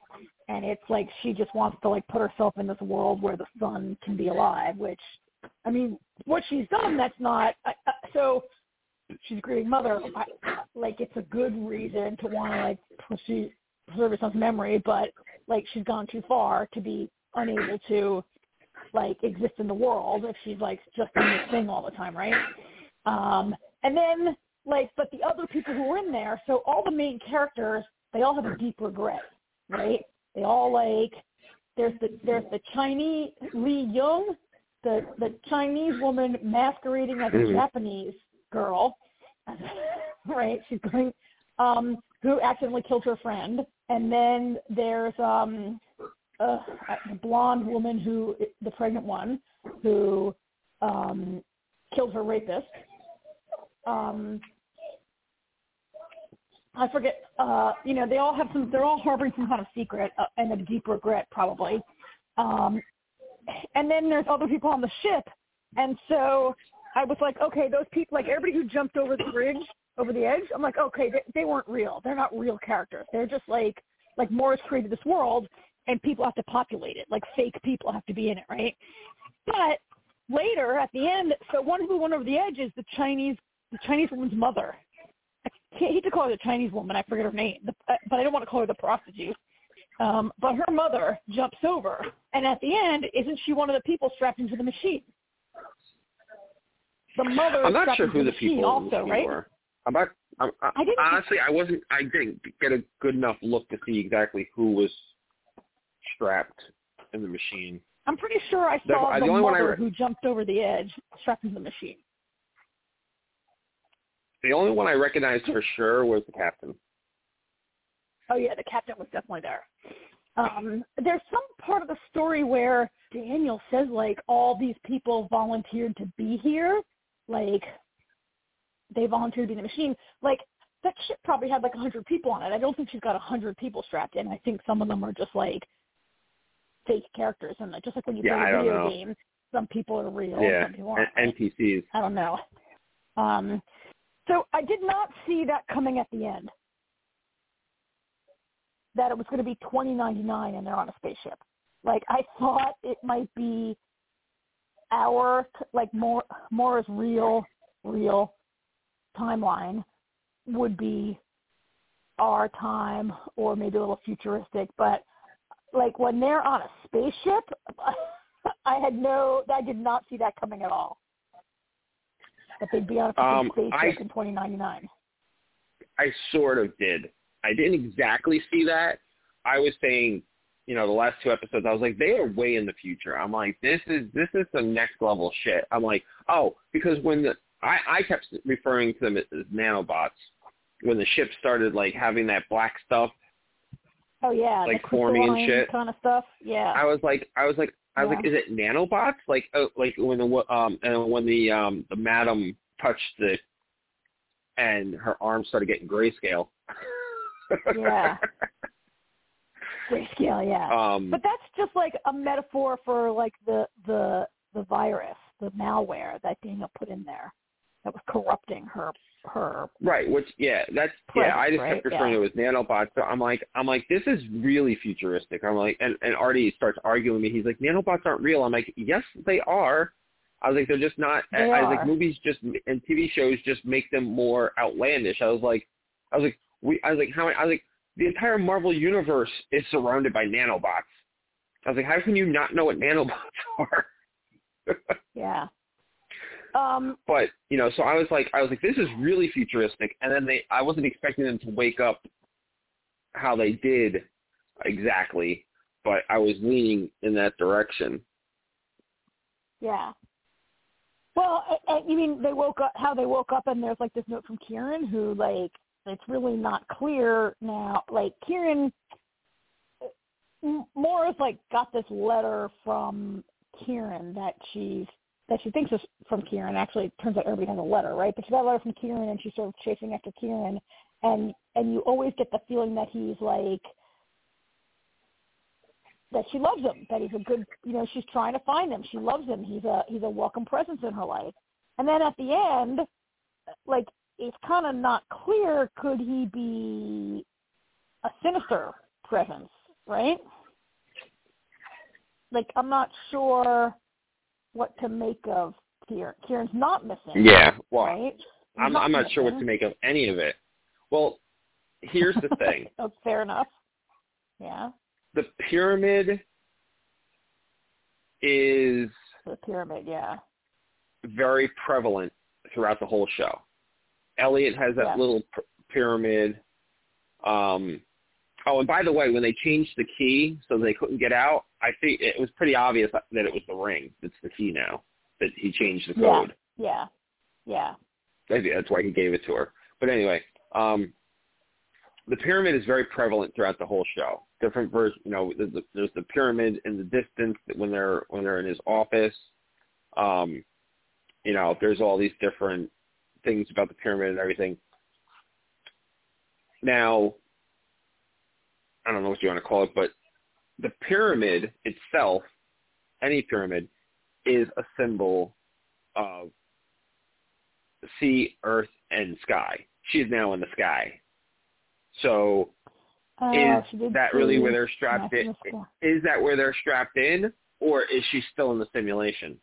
[SPEAKER 4] And it's like she just wants to like put herself in this world where the son can be alive, which I mean, what she's done, that's not. I, so she's a grieving mother. I, like it's a good reason to want to like pursue, preserve her son's memory, but like she's gone too far to be unable to like exist in the world if she's like just in this thing all the time, right? Um, and then like, but the other people who were in there, so all the main characters, they all have a deep regret, right? They all like, there's the there's the Chinese Ling Yi, the the Chinese woman masquerading as a
[SPEAKER 3] Mhm.
[SPEAKER 4] Japanese girl, [LAUGHS] right? She's going, um, who accidentally killed her friend, and then there's um, uh, the blonde woman who, the pregnant one, who um, killed her rapist. Um, I forget. Uh, you know, they all have some. They're all harboring some kind of secret uh, and a deep regret, probably. Um, and then there's other people on the ship, and so I was like, okay, those people, like everybody who jumped over the bridge, over the edge, I'm like, okay, they, they weren't real. They're not real characters. They're just like, like Morris created this world, and people have to populate it. Like fake people have to be in it, right? But later, at the end, so one who went over the edge is the Chinese, the Chinese woman's mother. I can't- hate to call her the Chinese woman. I forget her name, the, uh, but I don't want to call her the prostitute. Um, but her mother jumps over, and at the end, isn't she one of the people strapped into the machine? The mother.
[SPEAKER 3] I'm not sure who the people
[SPEAKER 4] also,
[SPEAKER 3] were.
[SPEAKER 4] right?
[SPEAKER 3] I'm not. I'm, I,
[SPEAKER 4] I didn't-
[SPEAKER 3] honestly. I wasn't. I didn't get a good enough look to see exactly who was strapped in the machine.
[SPEAKER 4] I'm pretty sure I saw
[SPEAKER 3] the
[SPEAKER 4] the,
[SPEAKER 3] I
[SPEAKER 4] mother
[SPEAKER 3] re-
[SPEAKER 4] who jumped over the edge strapped into the machine.
[SPEAKER 3] The only one I recognized for sure was the captain.
[SPEAKER 4] Oh yeah, the captain was definitely there. Um, there's some part of the story where Daniel says like all these people volunteered to be here, like they volunteered to be in the machine. Like that ship probably had like a hundred people on it. I don't think she's got a hundred people strapped in. I think some of them are just like fake characters, and just like when you
[SPEAKER 3] Yeah,
[SPEAKER 4] play a video
[SPEAKER 3] know.
[SPEAKER 4] game, some people are real,
[SPEAKER 3] yeah,
[SPEAKER 4] some people aren't.
[SPEAKER 3] NPCs.
[SPEAKER 4] I don't know. Um, so I did not see that coming at the end. That it was going to be twenty ninety nine and they're on a spaceship. Like I thought it might be our like more Maura's real real timeline would be our time or maybe a little futuristic, but like when they're on a spaceship, [LAUGHS] I had no, I did not see that coming at all that they'd be on a
[SPEAKER 3] Um, I-
[SPEAKER 4] in 2099.
[SPEAKER 3] I sort of did. I didn't exactly see that. I was saying, you know, the last two episodes, I was like, they are way in the future. I'm like, this is this is some next level shit. I'm like, oh, because when the I I kept referring to them as, as nanobots when the ship started like having that black stuff.
[SPEAKER 4] Oh yeah,
[SPEAKER 3] Like forming and shit.
[SPEAKER 4] kind of stuff. Yeah.
[SPEAKER 3] I was like, I was like, I was like, is it nanobots? Like, oh, like when the um and when the um the madam touched the and her arm started getting grayscale.
[SPEAKER 4] Yeah. [LAUGHS] Grayscale, yeah.
[SPEAKER 3] um.
[SPEAKER 4] but that's just like a metaphor for like the the the virus, the malware that Daniel put in there that was corrupting her her.
[SPEAKER 3] Right, which yeah, that's yeah. I just
[SPEAKER 4] Presence,
[SPEAKER 3] kept referring
[SPEAKER 4] Yeah.
[SPEAKER 3] to it as nanobots. So I'm like, I'm like, this is really futuristic. I'm like, and and Artie starts arguing with me. He's like, nanobots aren't real. I'm like, yes, they are. I was like, they're just not.
[SPEAKER 4] They
[SPEAKER 3] I was like, movies just and TV shows just make them more outlandish. I was like, I was like, we. I was like, how? many- I was like, the entire Marvel universe is surrounded by nanobots. I was like, how can you not know what nanobots [LAUGHS] are?
[SPEAKER 4] Yeah. Um,
[SPEAKER 3] but you know, so I was like, I was like, this is really futuristic. And then they, I wasn't expecting them to wake up how they did exactly, but I was leaning in that direction.
[SPEAKER 4] yeah. Well, I, I, you mean they woke up? How they woke up, and there's like this note from Kieran, who like it's really not clear now. Like Kieran, Morris like got this letter from Kieran that she's that she thinks is from Ciaran. Actually, it turns out everybody has a letter, right? But she got a letter from Ciaran, and she's sort of chasing after Ciaran, and and you always get the feeling that he's like that she loves him, that he's a good, you know, she's trying to find him. She loves him. He's a he's a welcome presence in her life. And then at the end, like it's kind of not clear. Could he be a sinister presence, right? Like I'm not sure what to make of Ciaran. Ciaran's not missing.
[SPEAKER 3] Yeah, well,
[SPEAKER 4] right.
[SPEAKER 3] I'm I'm not sure what to make of any of it. Well, here's the thing: [LAUGHS]
[SPEAKER 4] oh, fair enough. Yeah,
[SPEAKER 3] the pyramid is
[SPEAKER 4] the pyramid. Yeah,
[SPEAKER 3] very prevalent throughout the whole show. Elliot has that
[SPEAKER 4] Yeah.
[SPEAKER 3] little pyramid. Um, oh, and by the way, when they changed the key so they couldn't get out, I think it was pretty obvious that it was the ring that's the key now. That he changed the
[SPEAKER 4] Yeah.
[SPEAKER 3] code.
[SPEAKER 4] yeah, yeah.
[SPEAKER 3] Maybe that's why he gave it to her. But anyway, um, the pyramid is very prevalent throughout the whole show. Different versions, you know, there's the, there's the pyramid in the distance when they're when they're in his office. Um, you know, there's all these different things about the pyramid and everything. Now, I don't know what you want to call it, but the pyramid itself, any pyramid, is a symbol of sea, earth, and sky. She is now in the sky. So
[SPEAKER 4] Uh,
[SPEAKER 3] is that really where they're strapped in? Is that where they're strapped in, or is she still in the simulation?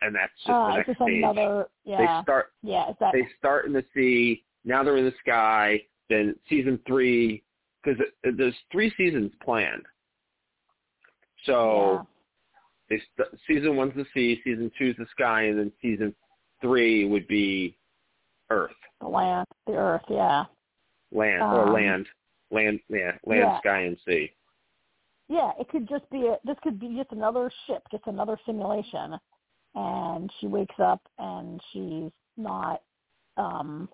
[SPEAKER 3] And that's just
[SPEAKER 4] Uh,
[SPEAKER 3] the next
[SPEAKER 4] just
[SPEAKER 3] stage.
[SPEAKER 4] another. Yeah,
[SPEAKER 3] They start
[SPEAKER 4] yeah. That
[SPEAKER 3] they start in the sea. Now they're in the sky. Then season three, because there's three seasons planned. So
[SPEAKER 4] yeah.
[SPEAKER 3] they st- season one's the sea, season two's the sky, and then season three would be Earth,
[SPEAKER 4] the land, the earth? Yeah,
[SPEAKER 3] land or
[SPEAKER 4] Um,
[SPEAKER 3] land, land, yeah, land,
[SPEAKER 4] yeah.
[SPEAKER 3] sky, and sea.
[SPEAKER 4] yeah. It could just be a. This could be just another ship, just another simulation, and she wakes up and she's not. um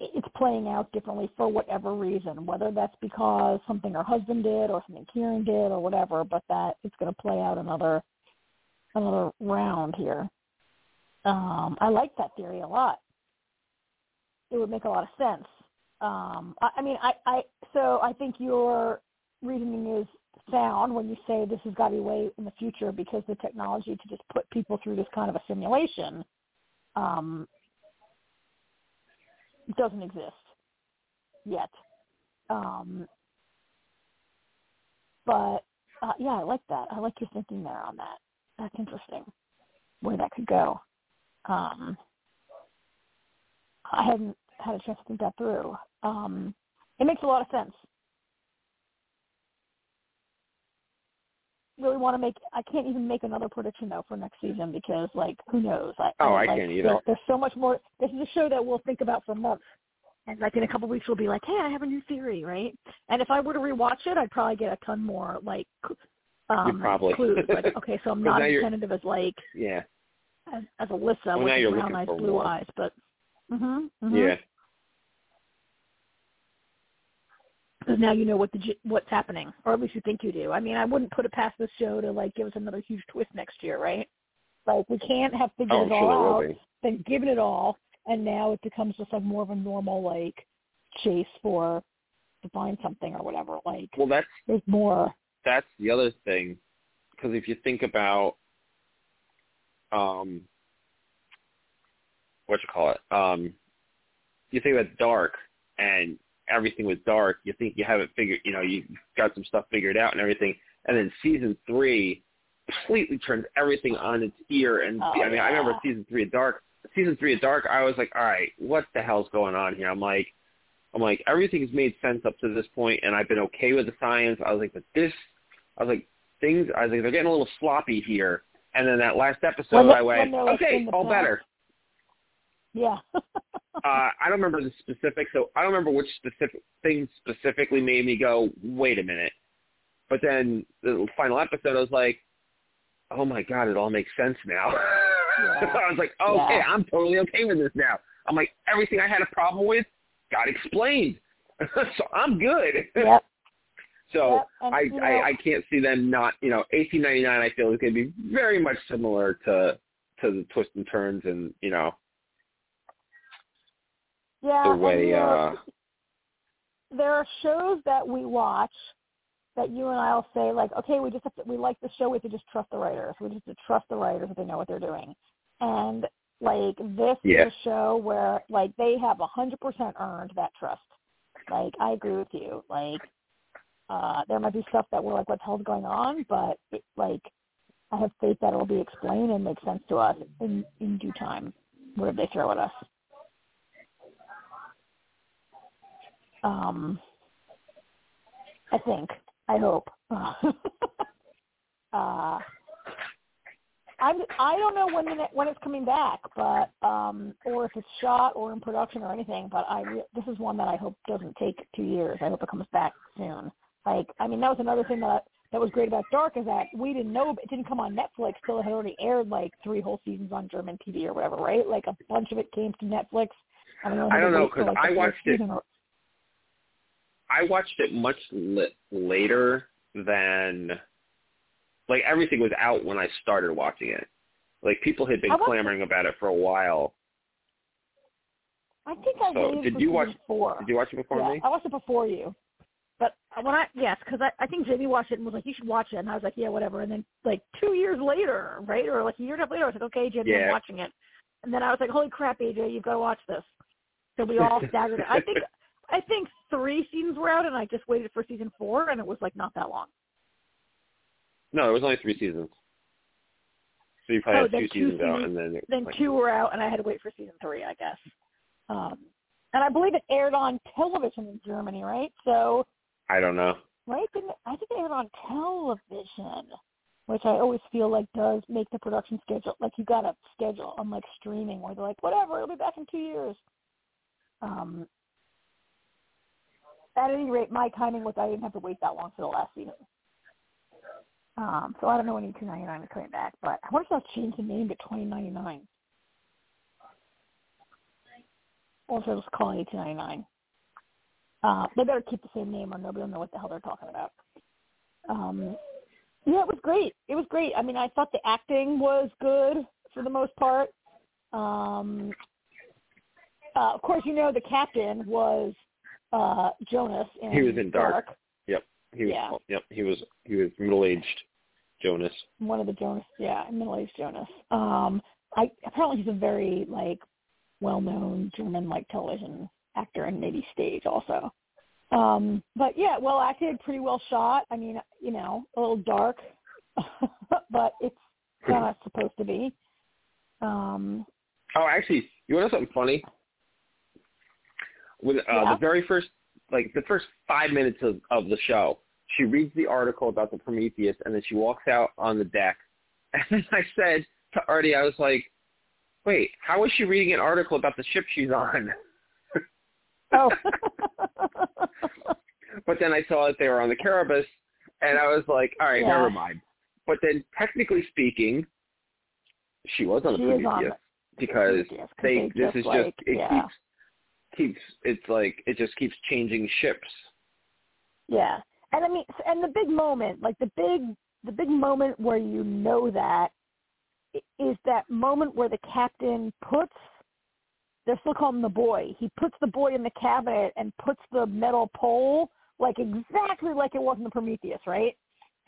[SPEAKER 4] It's playing out differently for whatever reason, whether that's because something her husband did or something Ciaran did or whatever. But that it's going to play out another another round here. Um, I like that theory a lot. It would make a lot of sense. Um, I, I mean, I, I so I think your reasoning is sound when you say this has got to be way in the future because the technology to just put people through this kind of a simulation um, doesn't exist yet. Um, but uh, yeah, I like that. I like your thinking there on that. That's interesting where that could go. Um, I hadn't had a chance to think that through. Um, it makes a lot of sense. Really want to make. I can't even make another prediction though for next season because, like, who knows? I,
[SPEAKER 3] Oh, I
[SPEAKER 4] like,
[SPEAKER 3] can't either.
[SPEAKER 4] There, there's so much more. This is a show that we'll think about for months, and like in a couple of weeks we'll be like, "Hey, I have a new theory," right? And if I were to rewatch it, I'd probably get a ton more like um,
[SPEAKER 3] probably.
[SPEAKER 4] clues. [LAUGHS] Like, okay, so I'm not as tentative as like
[SPEAKER 3] Yeah,
[SPEAKER 4] as, as Alyssa
[SPEAKER 3] Well,
[SPEAKER 4] with
[SPEAKER 3] now
[SPEAKER 4] the
[SPEAKER 3] you're
[SPEAKER 4] brown eyes, blue
[SPEAKER 3] more.
[SPEAKER 4] eyes, but mhm, mhm.
[SPEAKER 3] yeah.
[SPEAKER 4] Because now you know what the what's happening, or at least you think you do. I mean, I wouldn't put it past this show to like give us another huge twist next year, right? Like we can't have figured
[SPEAKER 3] Oh,
[SPEAKER 4] it all
[SPEAKER 3] will
[SPEAKER 4] out,
[SPEAKER 3] be.
[SPEAKER 4] then given it all, and now it becomes just like more of a normal like chase for to find something or whatever. Like
[SPEAKER 3] Well, that's
[SPEAKER 4] there's more.
[SPEAKER 3] that's the other thing because if you think about um what you call it um you think about dark and everything was dark you think you have it figured you know you got some stuff figured out and everything and then season three completely turns everything on its ear. And
[SPEAKER 4] Oh,
[SPEAKER 3] I mean, I remember season three of Dark. Season three of Dark, I was like, all right, what the hell's going on here? I'm like, I'm like, everything's made sense up to this point, and I've been okay with the science. I was like, but this, I was like, things, I was like, they're getting a little sloppy here. And then that last episode,
[SPEAKER 4] When
[SPEAKER 3] I went, okay, all
[SPEAKER 4] past.
[SPEAKER 3] better.
[SPEAKER 4] Yeah. [LAUGHS]
[SPEAKER 3] uh, I don't remember the specifics, so I don't remember which specific thing specifically made me go, wait a minute. But then the final episode, I was like, oh my god, it all makes sense now.
[SPEAKER 4] Yeah. [LAUGHS]
[SPEAKER 3] I was like, okay,
[SPEAKER 4] Yeah.
[SPEAKER 3] I'm totally okay with this now. I'm like, everything I had a problem with got explained, [LAUGHS] so I'm good.
[SPEAKER 4] yep.
[SPEAKER 3] So
[SPEAKER 4] Yep,
[SPEAKER 3] I, I I can't see them not you know 1899 I feel is going to be very much similar to to the twists and turns and you know
[SPEAKER 4] Yeah.
[SPEAKER 3] the way
[SPEAKER 4] know,
[SPEAKER 3] uh
[SPEAKER 4] there are shows that we watch that you and I'll say like, okay, we just have to, we like the show, we have to just trust the writers. We just have to trust the writers that they know what they're doing. And like this
[SPEAKER 3] Yeah.
[SPEAKER 4] is a show where like they have a hundred percent earned that trust. Like I agree with you. Like uh there might be stuff that we're like, what the hell's going on? But it, like I have faith that it'll be explained and make sense to us in in due time, whatever they throw at us. Um, I think. I hope. [LAUGHS] uh, I'm. I don't know when the, when it's coming back, but um, or if it's shot or in production or anything. But I. Re- this is one that I hope doesn't take two years. I hope it comes back soon. Like, I mean, that was another thing that that was great about Dark is that we didn't know it didn't come on Netflix till it had already aired like three whole seasons on German TV or whatever, right? Like a bunch of it came to Netflix. I don't know.
[SPEAKER 3] I don't know, 'cause
[SPEAKER 4] like,
[SPEAKER 3] I watched it-
[SPEAKER 4] or-
[SPEAKER 3] I watched it much li- later than like everything was out when I started watching it. Like people had been
[SPEAKER 4] watched it-
[SPEAKER 3] clamoring about it for a while.
[SPEAKER 4] I think I
[SPEAKER 3] So, did you watch-
[SPEAKER 4] four.
[SPEAKER 3] Did you watch it before
[SPEAKER 4] yeah,
[SPEAKER 3] me?
[SPEAKER 4] I watched it before you. But uh, when I yes, because I I think Jamie watched it and was like, "You should watch it," and I was like, "Yeah, whatever." And then like two years later, right, or like a year and a half later, I was like, "Okay, Jamie, I'm watching it." And then I was like, "Holy crap, AJ, you've got to watch this." So we [LAUGHS] all staggered. I think I think three seasons were out, and I just waited for season four, and it was like not that long.
[SPEAKER 3] No, it was only three seasons. So you probably
[SPEAKER 4] Oh,
[SPEAKER 3] had two
[SPEAKER 4] two
[SPEAKER 3] seasons out, and then it,
[SPEAKER 4] Then
[SPEAKER 3] like,
[SPEAKER 4] two were out, and I had to wait for season three, I guess. Um, and I believe it aired on television in Germany, right? So
[SPEAKER 3] I don't know.
[SPEAKER 4] right? Didn't it- I think it aired on television, which I always feel like does make the production schedule like you got a schedule on like streaming where they're like, whatever, it'll be back in two years. Um, at any rate, my timing was I didn't have to wait that long for the last season. Um, so I don't know when E two ninety nine is coming back, but I wonder if they'll change the name to twenty ninety nine. Or if they'll just call it eighteen ninety nine. Uh, they better keep the same name or nobody will know what the hell they're talking about. Um, yeah, it was great. It was great. I mean, I thought the acting was good for the most part. Um, uh, of course, you know the captain was uh, Jonas in
[SPEAKER 3] He was in Dark. Yep. He was.
[SPEAKER 4] Yeah.
[SPEAKER 3] Yep. He was. He was middle aged. Jonas.
[SPEAKER 4] one of the Jonas, yeah, middle-aged Jonas. Um, I apparently he's a very like well-known German like television actor and maybe stage also. Um, but yeah, well acted, pretty well shot. I mean, you know, a little dark, [LAUGHS] but it's [LAUGHS] kind of supposed to be. Um,
[SPEAKER 3] Oh, actually, you want to know something funny? With uh,
[SPEAKER 4] Yeah.
[SPEAKER 3] the very first, like the first five minutes of, of the show, she reads the article about the Prometheus, and then she walks out on the deck. [LAUGHS] And then I said to Artie, I was like, "Wait, how is she reading an article about the ship she's on?"
[SPEAKER 4] oh, [LAUGHS]
[SPEAKER 3] But then I saw that they were on the Kerberos, and I was like, "All right,
[SPEAKER 4] Yeah.
[SPEAKER 3] never mind." But then, technically speaking, she was on the
[SPEAKER 4] She on
[SPEAKER 3] Prometheus
[SPEAKER 4] the-
[SPEAKER 3] because they,
[SPEAKER 4] they
[SPEAKER 3] this is
[SPEAKER 4] like,
[SPEAKER 3] just it
[SPEAKER 4] yeah.
[SPEAKER 3] keeps keeps it's like it just keeps changing ships.
[SPEAKER 4] Yeah, and I mean, and the big moment, like the big, the big moment where you know that i- that moment where the captain puts. They're still calling him the boy. He puts the boy in the cabinet and puts the metal pole like exactly like it was in the Prometheus, right?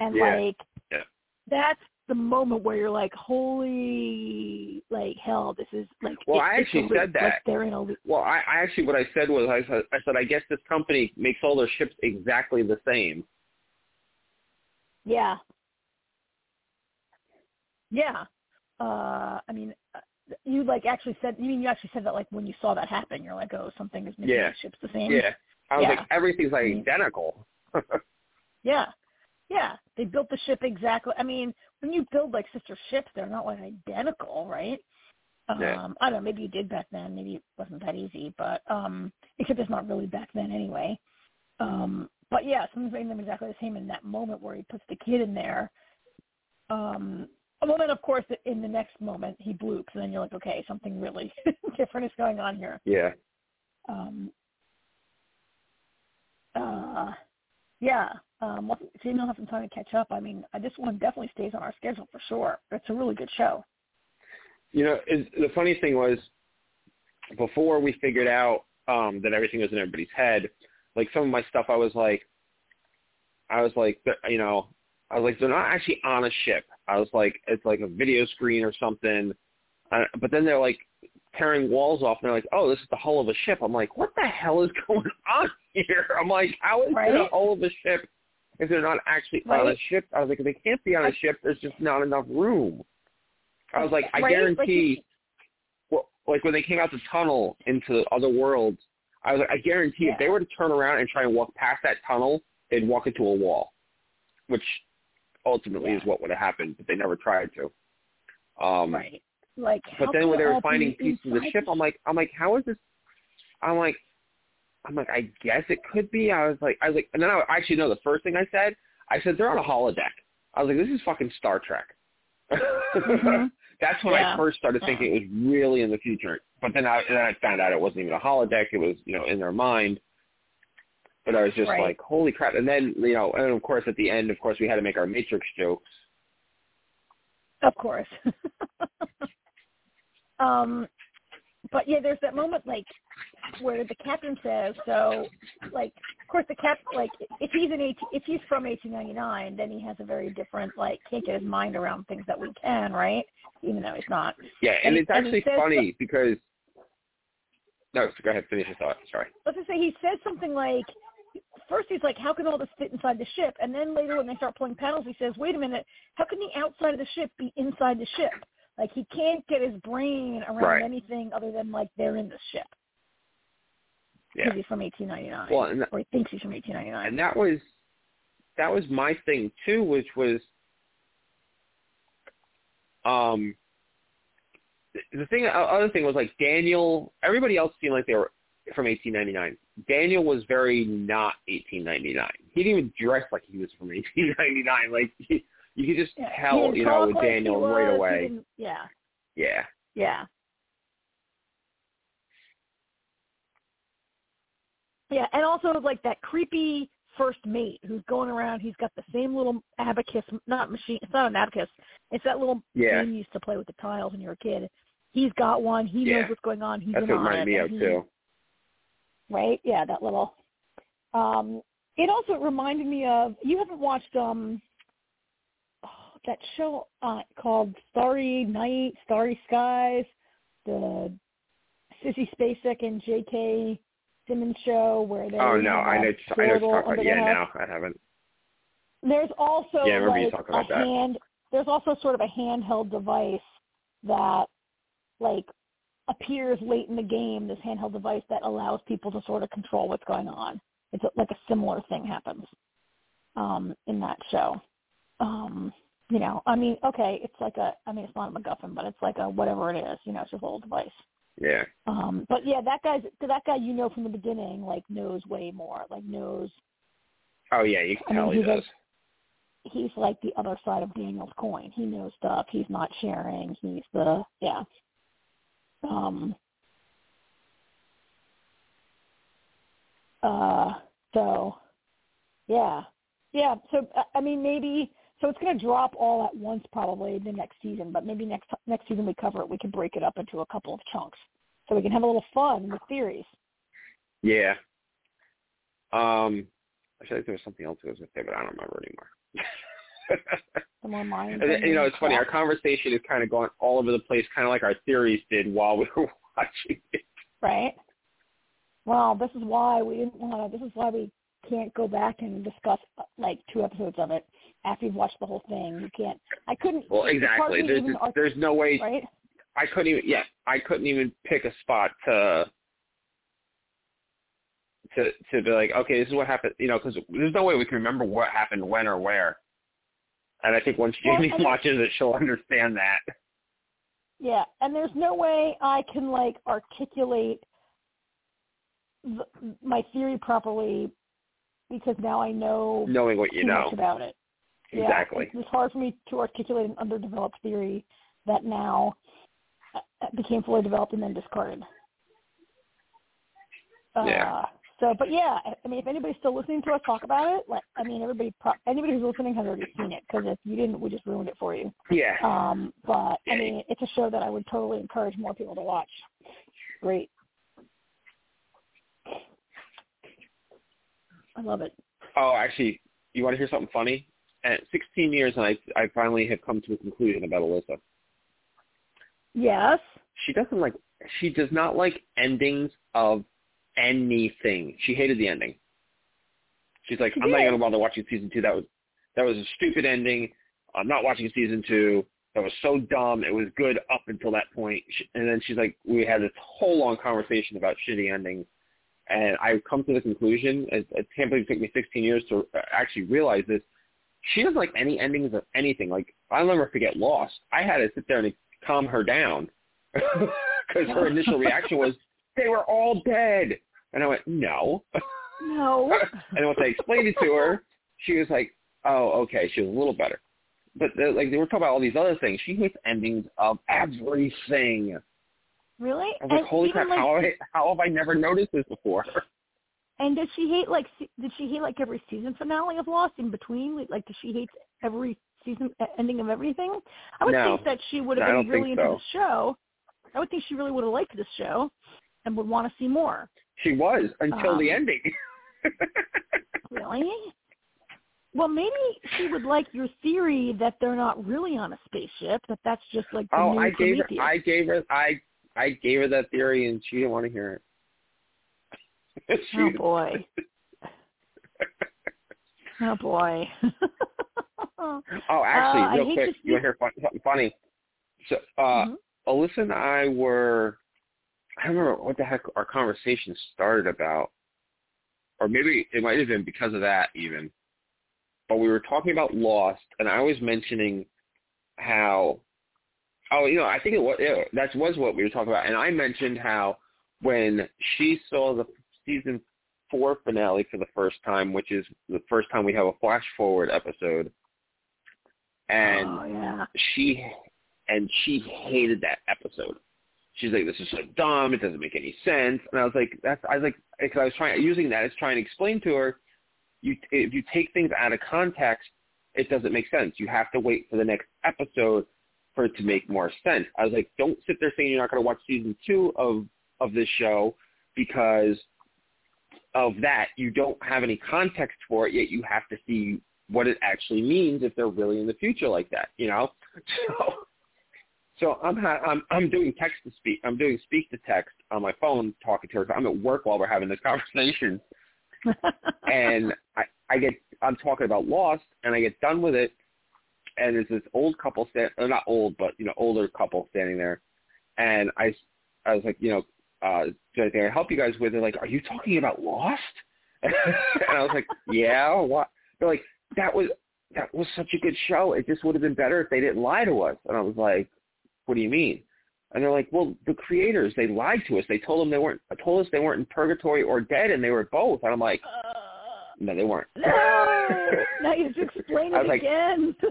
[SPEAKER 4] And
[SPEAKER 3] Yeah.
[SPEAKER 4] like
[SPEAKER 3] Yeah.
[SPEAKER 4] that's the moment where you're like, holy, like hell, this is like.
[SPEAKER 3] Well,
[SPEAKER 4] it-
[SPEAKER 3] I actually said that.
[SPEAKER 4] Like they're in a loop.
[SPEAKER 3] Well, I, I actually what I said was I said I said I guess this company makes all their ships exactly the same.
[SPEAKER 4] Yeah. Yeah. Uh, I mean, uh, you like actually said. You mean you actually said that like when you saw that happen, you're like, oh, something is making
[SPEAKER 3] Yeah.
[SPEAKER 4] The ship's the same.
[SPEAKER 3] Yeah. I was
[SPEAKER 4] Yeah.
[SPEAKER 3] like, everything's like
[SPEAKER 4] Mhm.
[SPEAKER 3] identical. [LAUGHS]
[SPEAKER 4] Yeah. Yeah. They built the ship exactly. I mean, when you build like sister ships, they're not like identical, right? Um,
[SPEAKER 3] Yeah.
[SPEAKER 4] I don't know. Maybe you did back then. Maybe it wasn't that easy, but um, except it's not really back then anyway. Um, but yeah, someone's making them exactly the same in that moment where he puts the kid in there. Um, a moment, of course, that in the next moment he bloops, and then you're like, okay, something really [LAUGHS] different is going on here.
[SPEAKER 3] yeah.
[SPEAKER 4] Um, uh, yeah. Um, you don't have some time to catch up, I mean, this one definitely stays on our schedule for sure. It's a really good show.
[SPEAKER 3] You know, it, the funny thing was, before we figured out um, that everything was in everybody's head, like some of my stuff, I was like, I was like, you know, I was like, they're not actually on a ship. I was like, it's like a video screen or something. Uh, but then they're like tearing walls off, and they're like, oh, this is the hull of a ship. I'm like, what the hell is [LAUGHS] going on here? I'm like, how is
[SPEAKER 4] Right?
[SPEAKER 3] hull of a ship if they're not actually on a ship? I was like, if they can't be on a ship, there's just not enough room. I was like, I
[SPEAKER 4] Right? Like
[SPEAKER 3] guarantee, well, like when they came out the tunnel into the other worlds, I was like, I guarantee
[SPEAKER 4] Yeah.
[SPEAKER 3] if they were to turn around and try and walk past that tunnel, they'd walk into a wall, which ultimately
[SPEAKER 4] Yeah.
[SPEAKER 3] is what would have happened, but they never tried to. Um,
[SPEAKER 4] Right. Like,
[SPEAKER 3] But then when they were finding pieces of the ship, I'm like, I'm like, how is this? I'm like, I'm like, I guess it could be. I was like, I was like, and then I actually no. The first thing I said, I said they're on a holodeck. I was like, this is fucking Star Trek.
[SPEAKER 4] Mhm. [LAUGHS]
[SPEAKER 3] That's when
[SPEAKER 4] Yeah.
[SPEAKER 3] I first started
[SPEAKER 4] Yeah.
[SPEAKER 3] thinking it was really in the future. But then I then I found out it wasn't even a holodeck. It was you know in their mind. But I was just
[SPEAKER 4] Right.
[SPEAKER 3] like, holy crap! And then you know, and of course at the end, of course, we had to make our Matrix jokes.
[SPEAKER 4] Of course. [LAUGHS] um, but yeah, there's that moment like where the captain says, so like, of course, the cap like if he's an 18, if he's from 1899, then he has a very different like can't get his mind around things that we can, right? Even though he's not.
[SPEAKER 3] Yeah, and,
[SPEAKER 4] And-
[SPEAKER 3] it's
[SPEAKER 4] and
[SPEAKER 3] actually funny because. No, go ahead. Finish your thought. Sorry.
[SPEAKER 4] let's just say he says something like first he's like how can all this fit inside the ship and then later when they start pulling panels he says wait a minute how can the outside of the ship be inside the ship like he can't get his brain around
[SPEAKER 3] Right.
[SPEAKER 4] anything other than like they're in the ship
[SPEAKER 3] Yeah.
[SPEAKER 4] he's from 1899
[SPEAKER 3] Well, and,
[SPEAKER 4] or he thinks he's from 1899
[SPEAKER 3] and that was that was my thing too, which was um the- thing the other thing was like Daniel everybody else seemed like they were from 1899. Daniel was very not 1899. He didn't even dress like he was from [LAUGHS] 1899. Like he, you could just
[SPEAKER 4] Yeah,
[SPEAKER 3] tell, you know, with Daniel
[SPEAKER 4] was,
[SPEAKER 3] right away.
[SPEAKER 4] yeah
[SPEAKER 3] Yeah.
[SPEAKER 4] yeah yeah and also like that creepy first mate who's going around he's got the same little abacus not machine it's not an abacus it's that little
[SPEAKER 3] Yeah.
[SPEAKER 4] game you used to play with the tiles when you were a kid he's got one he
[SPEAKER 3] Yeah.
[SPEAKER 4] knows what's going on he's
[SPEAKER 3] That's what reminded me of
[SPEAKER 4] he-
[SPEAKER 3] too.
[SPEAKER 4] right yeah that little um it also reminded me of you haven't watched um oh, that show uh called starry night starry skies the sissy spacek and jk simmons show where they
[SPEAKER 3] Oh no, I know I know talking about. Yeah,
[SPEAKER 4] house.
[SPEAKER 3] no, I haven't.
[SPEAKER 4] there's also
[SPEAKER 3] Yeah, I remember you
[SPEAKER 4] like
[SPEAKER 3] talking
[SPEAKER 4] a
[SPEAKER 3] about that.
[SPEAKER 4] hand there's also sort of a handheld device that like appears late in the game this handheld device that allows people to sort of control what's going on it's a, like a similar thing happens um in that show um you know i mean okay it's like a i mean it's not a macguffin but it's like a whatever it is you know it's just a little device
[SPEAKER 3] Yeah.
[SPEAKER 4] um but yeah that guy's that guy you know from the beginning like knows way more like knows
[SPEAKER 3] Oh yeah, you can
[SPEAKER 4] I mean,
[SPEAKER 3] he
[SPEAKER 4] he's like-
[SPEAKER 3] does.
[SPEAKER 4] he's like the other side of Daniel's coin. He knows stuff. He's not sharing. He's the yeah. Um. Uh. So, yeah, yeah. So I mean, maybe so it's going to drop all at once probably the next season. But maybe next next season we cover it. We can break it up into a couple of chunks so we can have a little fun with theories.
[SPEAKER 3] Yeah. Um, I feel like there was something else I was going to say, but I don't remember anymore. [LAUGHS]
[SPEAKER 4] The more mind.
[SPEAKER 3] You know, it's funny. Our conversation is kind of going all over the place, kind of like our theories did while we were [LAUGHS] watching it.
[SPEAKER 4] right? Well, this is why we didn't want to. This is why we can't go back and discuss like two episodes of it after you've watched the whole thing. You can't. I couldn't.
[SPEAKER 3] Well, exactly.
[SPEAKER 4] for me to
[SPEAKER 3] There's there's no way
[SPEAKER 4] right.
[SPEAKER 3] I couldn't even yeah I couldn't even pick a spot to to to be like okay this is what happened you know because there's no way we can remember what happened when or where. And I think once
[SPEAKER 4] Well,
[SPEAKER 3] Jamie
[SPEAKER 4] and-
[SPEAKER 3] watches it, she'll understand that.
[SPEAKER 4] Yeah, and there's no way I can like articulate the, my theory properly because now I know
[SPEAKER 3] Knowing what you
[SPEAKER 4] too
[SPEAKER 3] know
[SPEAKER 4] much about it. Yeah,
[SPEAKER 3] exactly.
[SPEAKER 4] it's, it's hard for me to articulate an underdeveloped theory that now uh, became fully developed and then discarded.
[SPEAKER 3] Yeah.
[SPEAKER 4] Uh, so, but yeah, I- mean, if anybody's still listening to us talk about it, like, I mean, everybody, pro- anybody who's listening has already seen it because if you didn't, we just ruined it for you.
[SPEAKER 3] Yeah.
[SPEAKER 4] Um, but
[SPEAKER 3] Yeah.
[SPEAKER 4] I mean, it's a show that I would totally encourage more people to watch. Great. I love it.
[SPEAKER 3] Oh, actually, you want to hear something funny? At 16 years, and I I finally have come to a conclusion about Alyssa.
[SPEAKER 4] Yes.
[SPEAKER 3] She doesn't like. She does not like endings of anything. She hated the ending. She's like,
[SPEAKER 4] She
[SPEAKER 3] I'm not
[SPEAKER 4] did.
[SPEAKER 3] going to bother watching season two. That was that was a stupid ending. I'm not watching season two. That was so dumb. It was good up until that point. And then she's like, we had this whole long conversation about shitty endings. And I've come to the conclusion, I, I can't believe it took me 16 years to uh, actually realize this. She doesn't like any endings of anything. Like, I'll never forget Lost. I had to sit there and calm her down [LAUGHS] because her initial reaction was, they were all dead. And I went, no.
[SPEAKER 4] No. [LAUGHS]
[SPEAKER 3] and once I explained it to her, she was like, oh, okay. She was a little better. But the, like they were talking about all these other things. She hates endings of everything.
[SPEAKER 4] Really?
[SPEAKER 3] I was like,
[SPEAKER 4] and
[SPEAKER 3] holy crap!
[SPEAKER 4] like,
[SPEAKER 3] how, have I, how have I never noticed this before? [LAUGHS]
[SPEAKER 4] and does she hate like? Did she hate like every season finale of Lost in between? Like, does she hate every season ending of everything? I would
[SPEAKER 3] No.
[SPEAKER 4] think that she would have
[SPEAKER 3] No,
[SPEAKER 4] been really
[SPEAKER 3] think
[SPEAKER 4] into the show. I would think she really would have liked this show, and would want to see more.
[SPEAKER 3] She was until
[SPEAKER 4] Um,
[SPEAKER 3] the ending. [LAUGHS]
[SPEAKER 4] Really? Well, maybe she would like your theory that they're not really on a spaceship. That that's just like the
[SPEAKER 3] oh, I gave her. I gave her. I I gave her that theory, and she didn't want to hear it. [LAUGHS]
[SPEAKER 4] Oh boy. [LAUGHS] oh boy. [LAUGHS]
[SPEAKER 3] Oh, actually,
[SPEAKER 4] Uh,
[SPEAKER 3] real quick, you want to hear fun, something funny? So, uh,
[SPEAKER 4] Mhm.
[SPEAKER 3] Alyssa and I were, I don't remember what the heck our conversation started about, or maybe it might have been because of that even. But we were talking about Lost, and I was mentioning how, oh, you know, I think it was yeah, that was what we were talking about, and I mentioned how when she saw the season four finale for the first time, which is the first time we have a flash forward episode, and
[SPEAKER 4] oh yeah.
[SPEAKER 3] she and she hated that episode. She's like, "This is so dumb. It doesn't make any sense." And I was like, "That's." I was like, because I was trying using that as trying to explain to her, you if you take things out of context, it doesn't make sense. You have to wait for the next episode for it to make more sense. I was like, don't sit there saying you're not going to watch season two of of this show because of that. You don't have any context for it yet. You have to see what it actually means if they're really in the future like that. You know, [LAUGHS] so so I'm ha- I'm I'm doing text to speak. I'm doing speak to text on my phone, talking to her. I'm at work while we're having this [LAUGHS] conversation, [LAUGHS] and I I get I'm talking about Lost, and I get done with it, and there's this old couple stand, uh, not old, but you know older couple standing there, and I I was like, you know, uh, can I help you guys with it? Like, are you talking about Lost? [LAUGHS] and I was like, yeah. What? They're like, that was that was such a good show. It just would have been better if they didn't lie to us. And I was like, what do you mean? And they're like, well, the creators, they lied to us. They told them they weren't, told us they weren't in purgatory or dead, and they were both. And I'm like, no, they weren't.
[SPEAKER 4] no. Now you have to explain [LAUGHS]
[SPEAKER 3] I
[SPEAKER 4] it
[SPEAKER 3] was like-
[SPEAKER 4] again. [LAUGHS]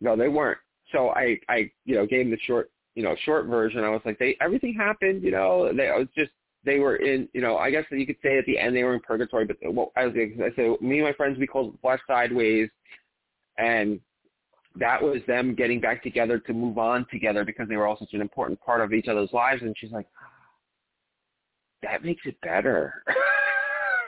[SPEAKER 3] no, they weren't. So I, I, you know, gave them the short, you know, short version. I was like, they, everything happened, you know. They, I was just, they were in, you know, I guess that you could say at the end they were in purgatory, but well, I was, I said, me and my friends, we called it Flash Sideways, and that was them getting back together to move on together because they were all such an important part of each other's lives. And she's like, that makes it better.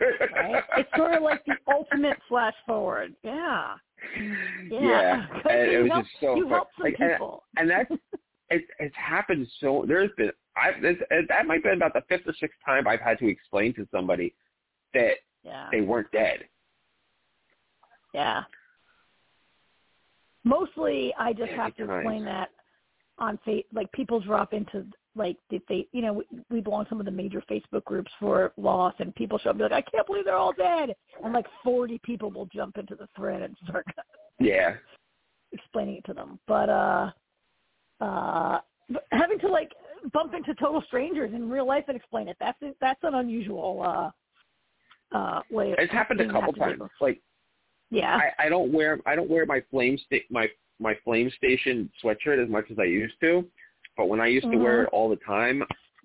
[SPEAKER 4] right? It's sort of like the ultimate flash forward. Yeah. [LAUGHS] Yeah.
[SPEAKER 3] Yeah, [LAUGHS] it was
[SPEAKER 4] help,
[SPEAKER 3] just so
[SPEAKER 4] you
[SPEAKER 3] fun.
[SPEAKER 4] help some
[SPEAKER 3] Like, and-
[SPEAKER 4] people.
[SPEAKER 3] and that's [LAUGHS] it, it's happened so there's been I this, that might have been about the fifth or sixth time I've had to explain to somebody that
[SPEAKER 4] Yeah.
[SPEAKER 3] they weren't dead.
[SPEAKER 4] Yeah. Mostly, I just
[SPEAKER 3] Yeah,
[SPEAKER 4] have to
[SPEAKER 3] good
[SPEAKER 4] explain that on fa- like people drop into like the fa- you know we, we belong to some of the major Facebook groups for Lost, and people show up and be like, I can't believe they're all dead, and like forty people will jump into the thread and start [LAUGHS]
[SPEAKER 3] Yeah.
[SPEAKER 4] explaining it to them. But uh, uh, having to like bump into total strangers in real life and explain it that's that's an unusual uh uh way.
[SPEAKER 3] It's happened a couple
[SPEAKER 4] to have to
[SPEAKER 3] times. Like
[SPEAKER 4] Yeah.
[SPEAKER 3] I, I don't wear I don't wear my flame sta- my my flame station sweatshirt as much as I used to, but when I used to wear
[SPEAKER 4] Mhm.
[SPEAKER 3] it all the time,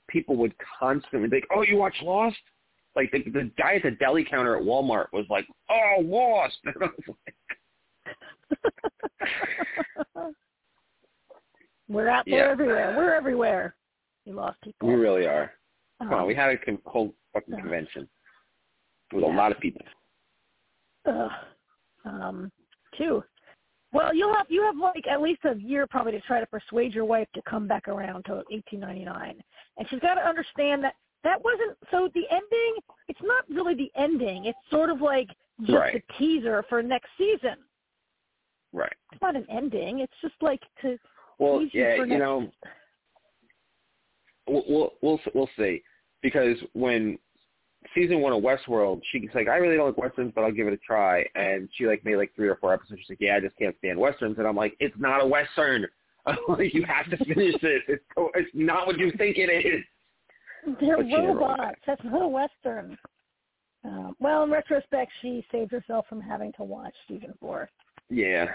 [SPEAKER 3] people would constantly be like, "Oh, you watch Lost?" Like the the guy at the deli counter at Walmart was like, "Oh, Lost." [LAUGHS] And I was like,
[SPEAKER 4] We're out there
[SPEAKER 3] Yeah.
[SPEAKER 4] everywhere. We're everywhere. We lost people.
[SPEAKER 3] we really are. Come on,
[SPEAKER 4] Um,
[SPEAKER 3] we had a con- whole fucking convention with
[SPEAKER 4] Yeah.
[SPEAKER 3] a lot of people.
[SPEAKER 4] Ugh. Um, two. Well, you'll have you have like at least a year probably to try to persuade your wife to come back around to 1899, and she's got to understand that that wasn't so the ending. It's not really the ending. It's sort of like just
[SPEAKER 3] Right.
[SPEAKER 4] a teaser for next season.
[SPEAKER 3] Right.
[SPEAKER 4] It's not an ending. It's just like to
[SPEAKER 3] Well,
[SPEAKER 4] you
[SPEAKER 3] yeah, you
[SPEAKER 4] next.
[SPEAKER 3] know, we'll we'll we'll we'll see because when season one of Westworld, she's like, I really don't like westerns, but I'll give it a try, and she like made like three or four episodes. She's like, Yeah, I just can't stand westerns, and I'm like, It's not a western. like [LAUGHS] you have to finish it. It's it's not what you think it is.
[SPEAKER 4] They're
[SPEAKER 3] But she didn't really
[SPEAKER 4] robots. That's not a western. Um, well, in retrospect, she saved herself from having to watch season four.
[SPEAKER 3] Yeah.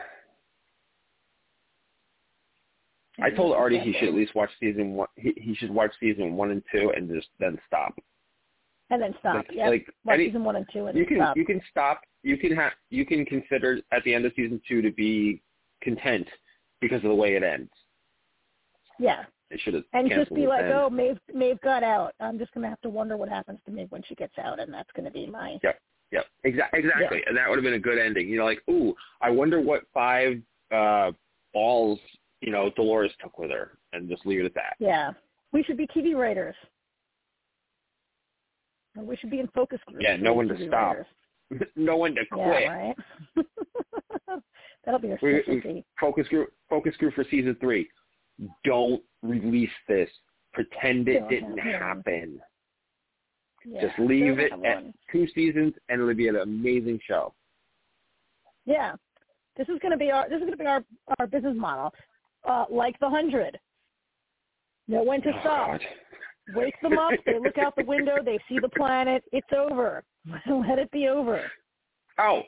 [SPEAKER 3] I told Artie he should at least watch season one. He, he should watch season one and two, and just then stop.
[SPEAKER 4] And then stop.
[SPEAKER 3] Like,
[SPEAKER 4] yeah,
[SPEAKER 3] like any,
[SPEAKER 4] season one and two, and
[SPEAKER 3] you can
[SPEAKER 4] stop.
[SPEAKER 3] you can stop. You can have you can consider at the end of season two to be content because of the way it ends.
[SPEAKER 4] yeah,
[SPEAKER 3] It should have
[SPEAKER 4] and just be like,
[SPEAKER 3] then.
[SPEAKER 4] oh, Maeve, Maeve got out. I'm just gonna have to wonder what happens to Maeve when she gets out, and that's gonna be my
[SPEAKER 3] Yep, yep, exactly, exactly. And that would have been a good ending. You know, like, ooh, I wonder what five uh balls you know Dolores took with her, and just leave it at that.
[SPEAKER 4] yeah. We should be TV writers. We should be in focus groups.
[SPEAKER 3] Yeah, [LAUGHS] no one to stop. no one to quit.
[SPEAKER 4] Yeah, right. [LAUGHS] That'll be our
[SPEAKER 3] We- we-
[SPEAKER 4] specialty.
[SPEAKER 3] Focus group, focus group for season three. Don't release this. Pretend it
[SPEAKER 4] Don't
[SPEAKER 3] didn't happen.
[SPEAKER 4] Yeah,
[SPEAKER 3] Just leave it at
[SPEAKER 4] one.
[SPEAKER 3] two seasons, and it'll be an amazing show.
[SPEAKER 4] Yeah, this is going to be our this is going to be our our business model, uh, like the hundred. Know when to
[SPEAKER 3] Oh,
[SPEAKER 4] stop.
[SPEAKER 3] God.
[SPEAKER 4] Wake them up. They look out the window. They see the planet. It's over. [LAUGHS] Let it be over.
[SPEAKER 3] Oh,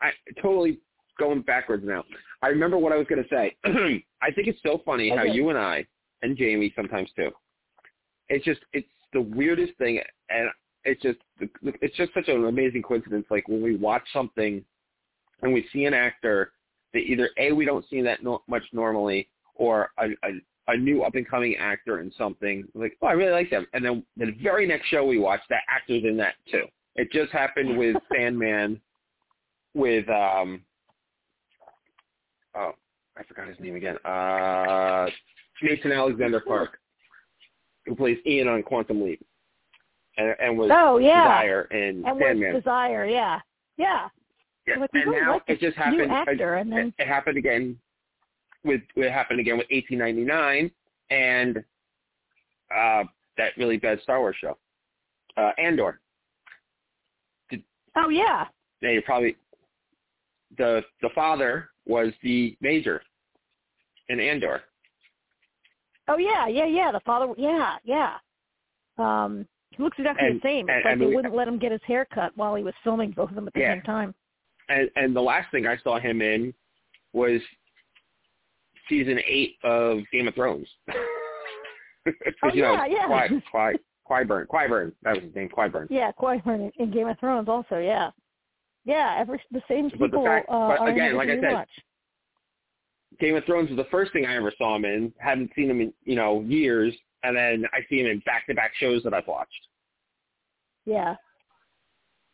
[SPEAKER 3] I totally going backwards now. I remember what I was going to say. [CLEARS THROAT] I think it's so funny how you and I and Jamie sometimes too. It's just it's the weirdest thing, and it's just it's just such an amazing coincidence. Like when we watch something and we see an actor that either a we don't see that no, much normally, or a, a a new up and coming actor in something like oh I really like them, and then the very next show we watched, that actor's in that too. It just happened with [LAUGHS] Sandman, with um oh I forgot his name again. Uh Mason Alexander Park, who plays Ian on Quantum Leap, and, and was
[SPEAKER 4] Oh yeah,
[SPEAKER 3] Desire in
[SPEAKER 4] and
[SPEAKER 3] Sandman.
[SPEAKER 4] desire. Yeah, yeah.
[SPEAKER 3] Yeah, and now
[SPEAKER 4] like
[SPEAKER 3] it just happened.
[SPEAKER 4] actor, and then-
[SPEAKER 3] it, it happened again with it happened again with 1899 and uh that really bad Star Wars show, uh Andor.
[SPEAKER 4] Oh yeah.
[SPEAKER 3] Yeah, you probably the the father was the major in Andor.
[SPEAKER 4] Oh yeah, yeah, yeah. The father. Yeah, yeah. Um, he looks exactly
[SPEAKER 3] And-
[SPEAKER 4] the same. It's
[SPEAKER 3] and-
[SPEAKER 4] like
[SPEAKER 3] and
[SPEAKER 4] they
[SPEAKER 3] we-
[SPEAKER 4] wouldn't let him get his hair cut while he was filming both of them at the
[SPEAKER 3] Yeah.
[SPEAKER 4] same time.
[SPEAKER 3] And and the last thing I saw him in was season eight of Game of Thrones. [LAUGHS] [LAUGHS]
[SPEAKER 4] Oh,
[SPEAKER 3] you know,
[SPEAKER 4] yeah, yeah.
[SPEAKER 3] Qui, [LAUGHS] Qui, Qyburn, Qyburn, that was his name, Qyburn.
[SPEAKER 4] Yeah, Qui-Gon in, in Game of Thrones also. Yeah, yeah. Every the same
[SPEAKER 3] But the
[SPEAKER 4] people
[SPEAKER 3] fact-
[SPEAKER 4] uh,
[SPEAKER 3] but
[SPEAKER 4] are
[SPEAKER 3] again,
[SPEAKER 4] in
[SPEAKER 3] like I said,
[SPEAKER 4] watch.
[SPEAKER 3] Game of Thrones was the first thing I ever saw him in. Hadn't seen him in you know years, and then I see him in back-to-back shows that I've watched.
[SPEAKER 4] Yeah.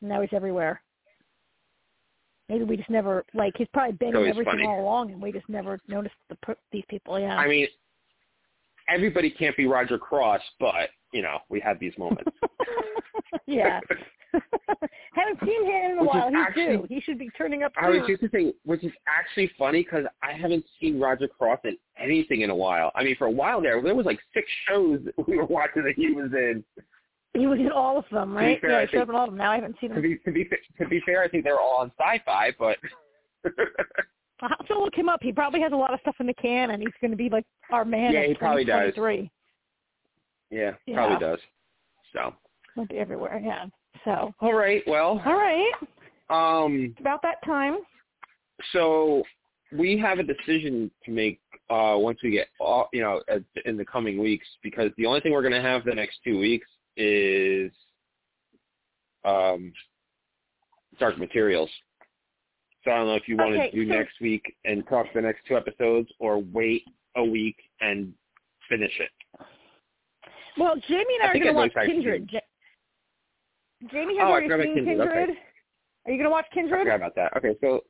[SPEAKER 4] Now he's everywhere. Maybe we just never like he's probably been in everything
[SPEAKER 3] funny.
[SPEAKER 4] all along, and we just never noticed the these people. Yeah.
[SPEAKER 3] I mean, everybody can't be Roger Cross, but you know we have these moments. [LAUGHS]
[SPEAKER 4] yeah. [LAUGHS] haven't seen him in a
[SPEAKER 3] Which
[SPEAKER 4] while. He's
[SPEAKER 3] actually-
[SPEAKER 4] due. He should be turning up
[SPEAKER 3] I was just to say, which is actually funny because I haven't seen Roger Cross in anything in a while. I mean, for a while there, there was like six shows that we were watching that he was in.
[SPEAKER 4] He was in all of them, right?
[SPEAKER 3] fair,
[SPEAKER 4] yeah,
[SPEAKER 3] I
[SPEAKER 4] he showed up in all of them. Now I haven't seen
[SPEAKER 3] To be to be to be fair, I think they were all on Sci-Fi, but [LAUGHS]
[SPEAKER 4] I'll have to look him up. He probably has a lot of stuff in the can, and he's going to be like our man
[SPEAKER 3] Yeah, he probably does. yeah,
[SPEAKER 4] Yeah.
[SPEAKER 3] probably does. So,
[SPEAKER 4] He'll be everywhere. Yeah. So,
[SPEAKER 3] all right, well,
[SPEAKER 4] all right.
[SPEAKER 3] um,
[SPEAKER 4] It's about that time.
[SPEAKER 3] so we have a decision to make uh, once we get all, you know in the coming weeks because the only thing we're going to have the next two weeks is um, Dark Materials. So I don't know if you want
[SPEAKER 4] Okay,
[SPEAKER 3] to do
[SPEAKER 4] so-
[SPEAKER 3] next week and talk the next two episodes, or wait a week and finish it.
[SPEAKER 4] Well, Jamie and I,
[SPEAKER 3] I
[SPEAKER 4] are going to watch Kindred. Ja- Jamie have
[SPEAKER 3] Oh, I
[SPEAKER 4] already seen
[SPEAKER 3] Kindred, okay.
[SPEAKER 4] Are you going to watch
[SPEAKER 3] I
[SPEAKER 4] Kindred?
[SPEAKER 3] forgot about that. Okay, so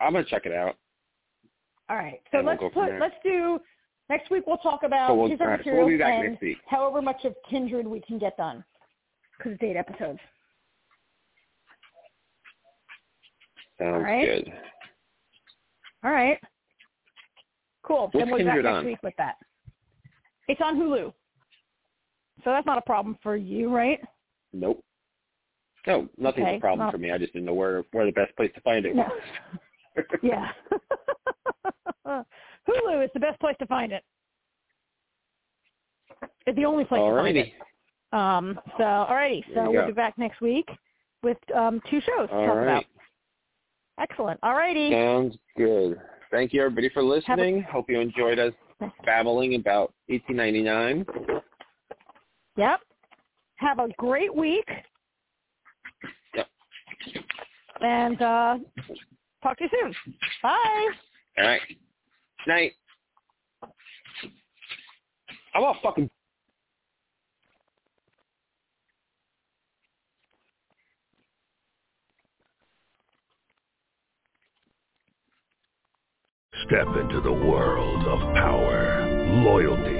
[SPEAKER 3] I'm gonna check it out.
[SPEAKER 4] All right. So
[SPEAKER 3] And
[SPEAKER 4] let's
[SPEAKER 3] from
[SPEAKER 4] put let's do next week. We'll talk about
[SPEAKER 3] So we'll-
[SPEAKER 4] his
[SPEAKER 3] all right,
[SPEAKER 4] materials
[SPEAKER 3] we'll
[SPEAKER 4] and however much of Kindred we can get done because it's eight episodes.
[SPEAKER 3] Sounds
[SPEAKER 4] right.
[SPEAKER 3] good.
[SPEAKER 4] All right. Cool.
[SPEAKER 3] What's
[SPEAKER 4] then we'll be back
[SPEAKER 3] Kindred
[SPEAKER 4] next
[SPEAKER 3] on?
[SPEAKER 4] week with that. It's on Hulu. So that's not a problem for you, right?
[SPEAKER 3] Nope. No, nothing's
[SPEAKER 4] Okay,
[SPEAKER 3] a problem
[SPEAKER 4] well-
[SPEAKER 3] for me. I just didn't know where where the best place to find it
[SPEAKER 4] No.
[SPEAKER 3] was. [LAUGHS] [LAUGHS]
[SPEAKER 4] yeah. [LAUGHS] Hulu is the best place to find it. It's the only place to find it.
[SPEAKER 3] Alrighty.
[SPEAKER 4] Um, so, alrighty. So we'll
[SPEAKER 3] go.
[SPEAKER 4] be back next week with um, two shows to
[SPEAKER 3] All
[SPEAKER 4] talk
[SPEAKER 3] right.
[SPEAKER 4] about. Excellent. Alrighty.
[SPEAKER 3] Sounds good. Thank you everybody for listening. Hope you enjoyed us babbling about 1899.
[SPEAKER 4] Yep. Have a great week.
[SPEAKER 3] Yep.
[SPEAKER 4] And uh, talk to you soon. Bye.
[SPEAKER 3] All right. Night. I'm all fucking
[SPEAKER 5] Step into the world of power, loyalty,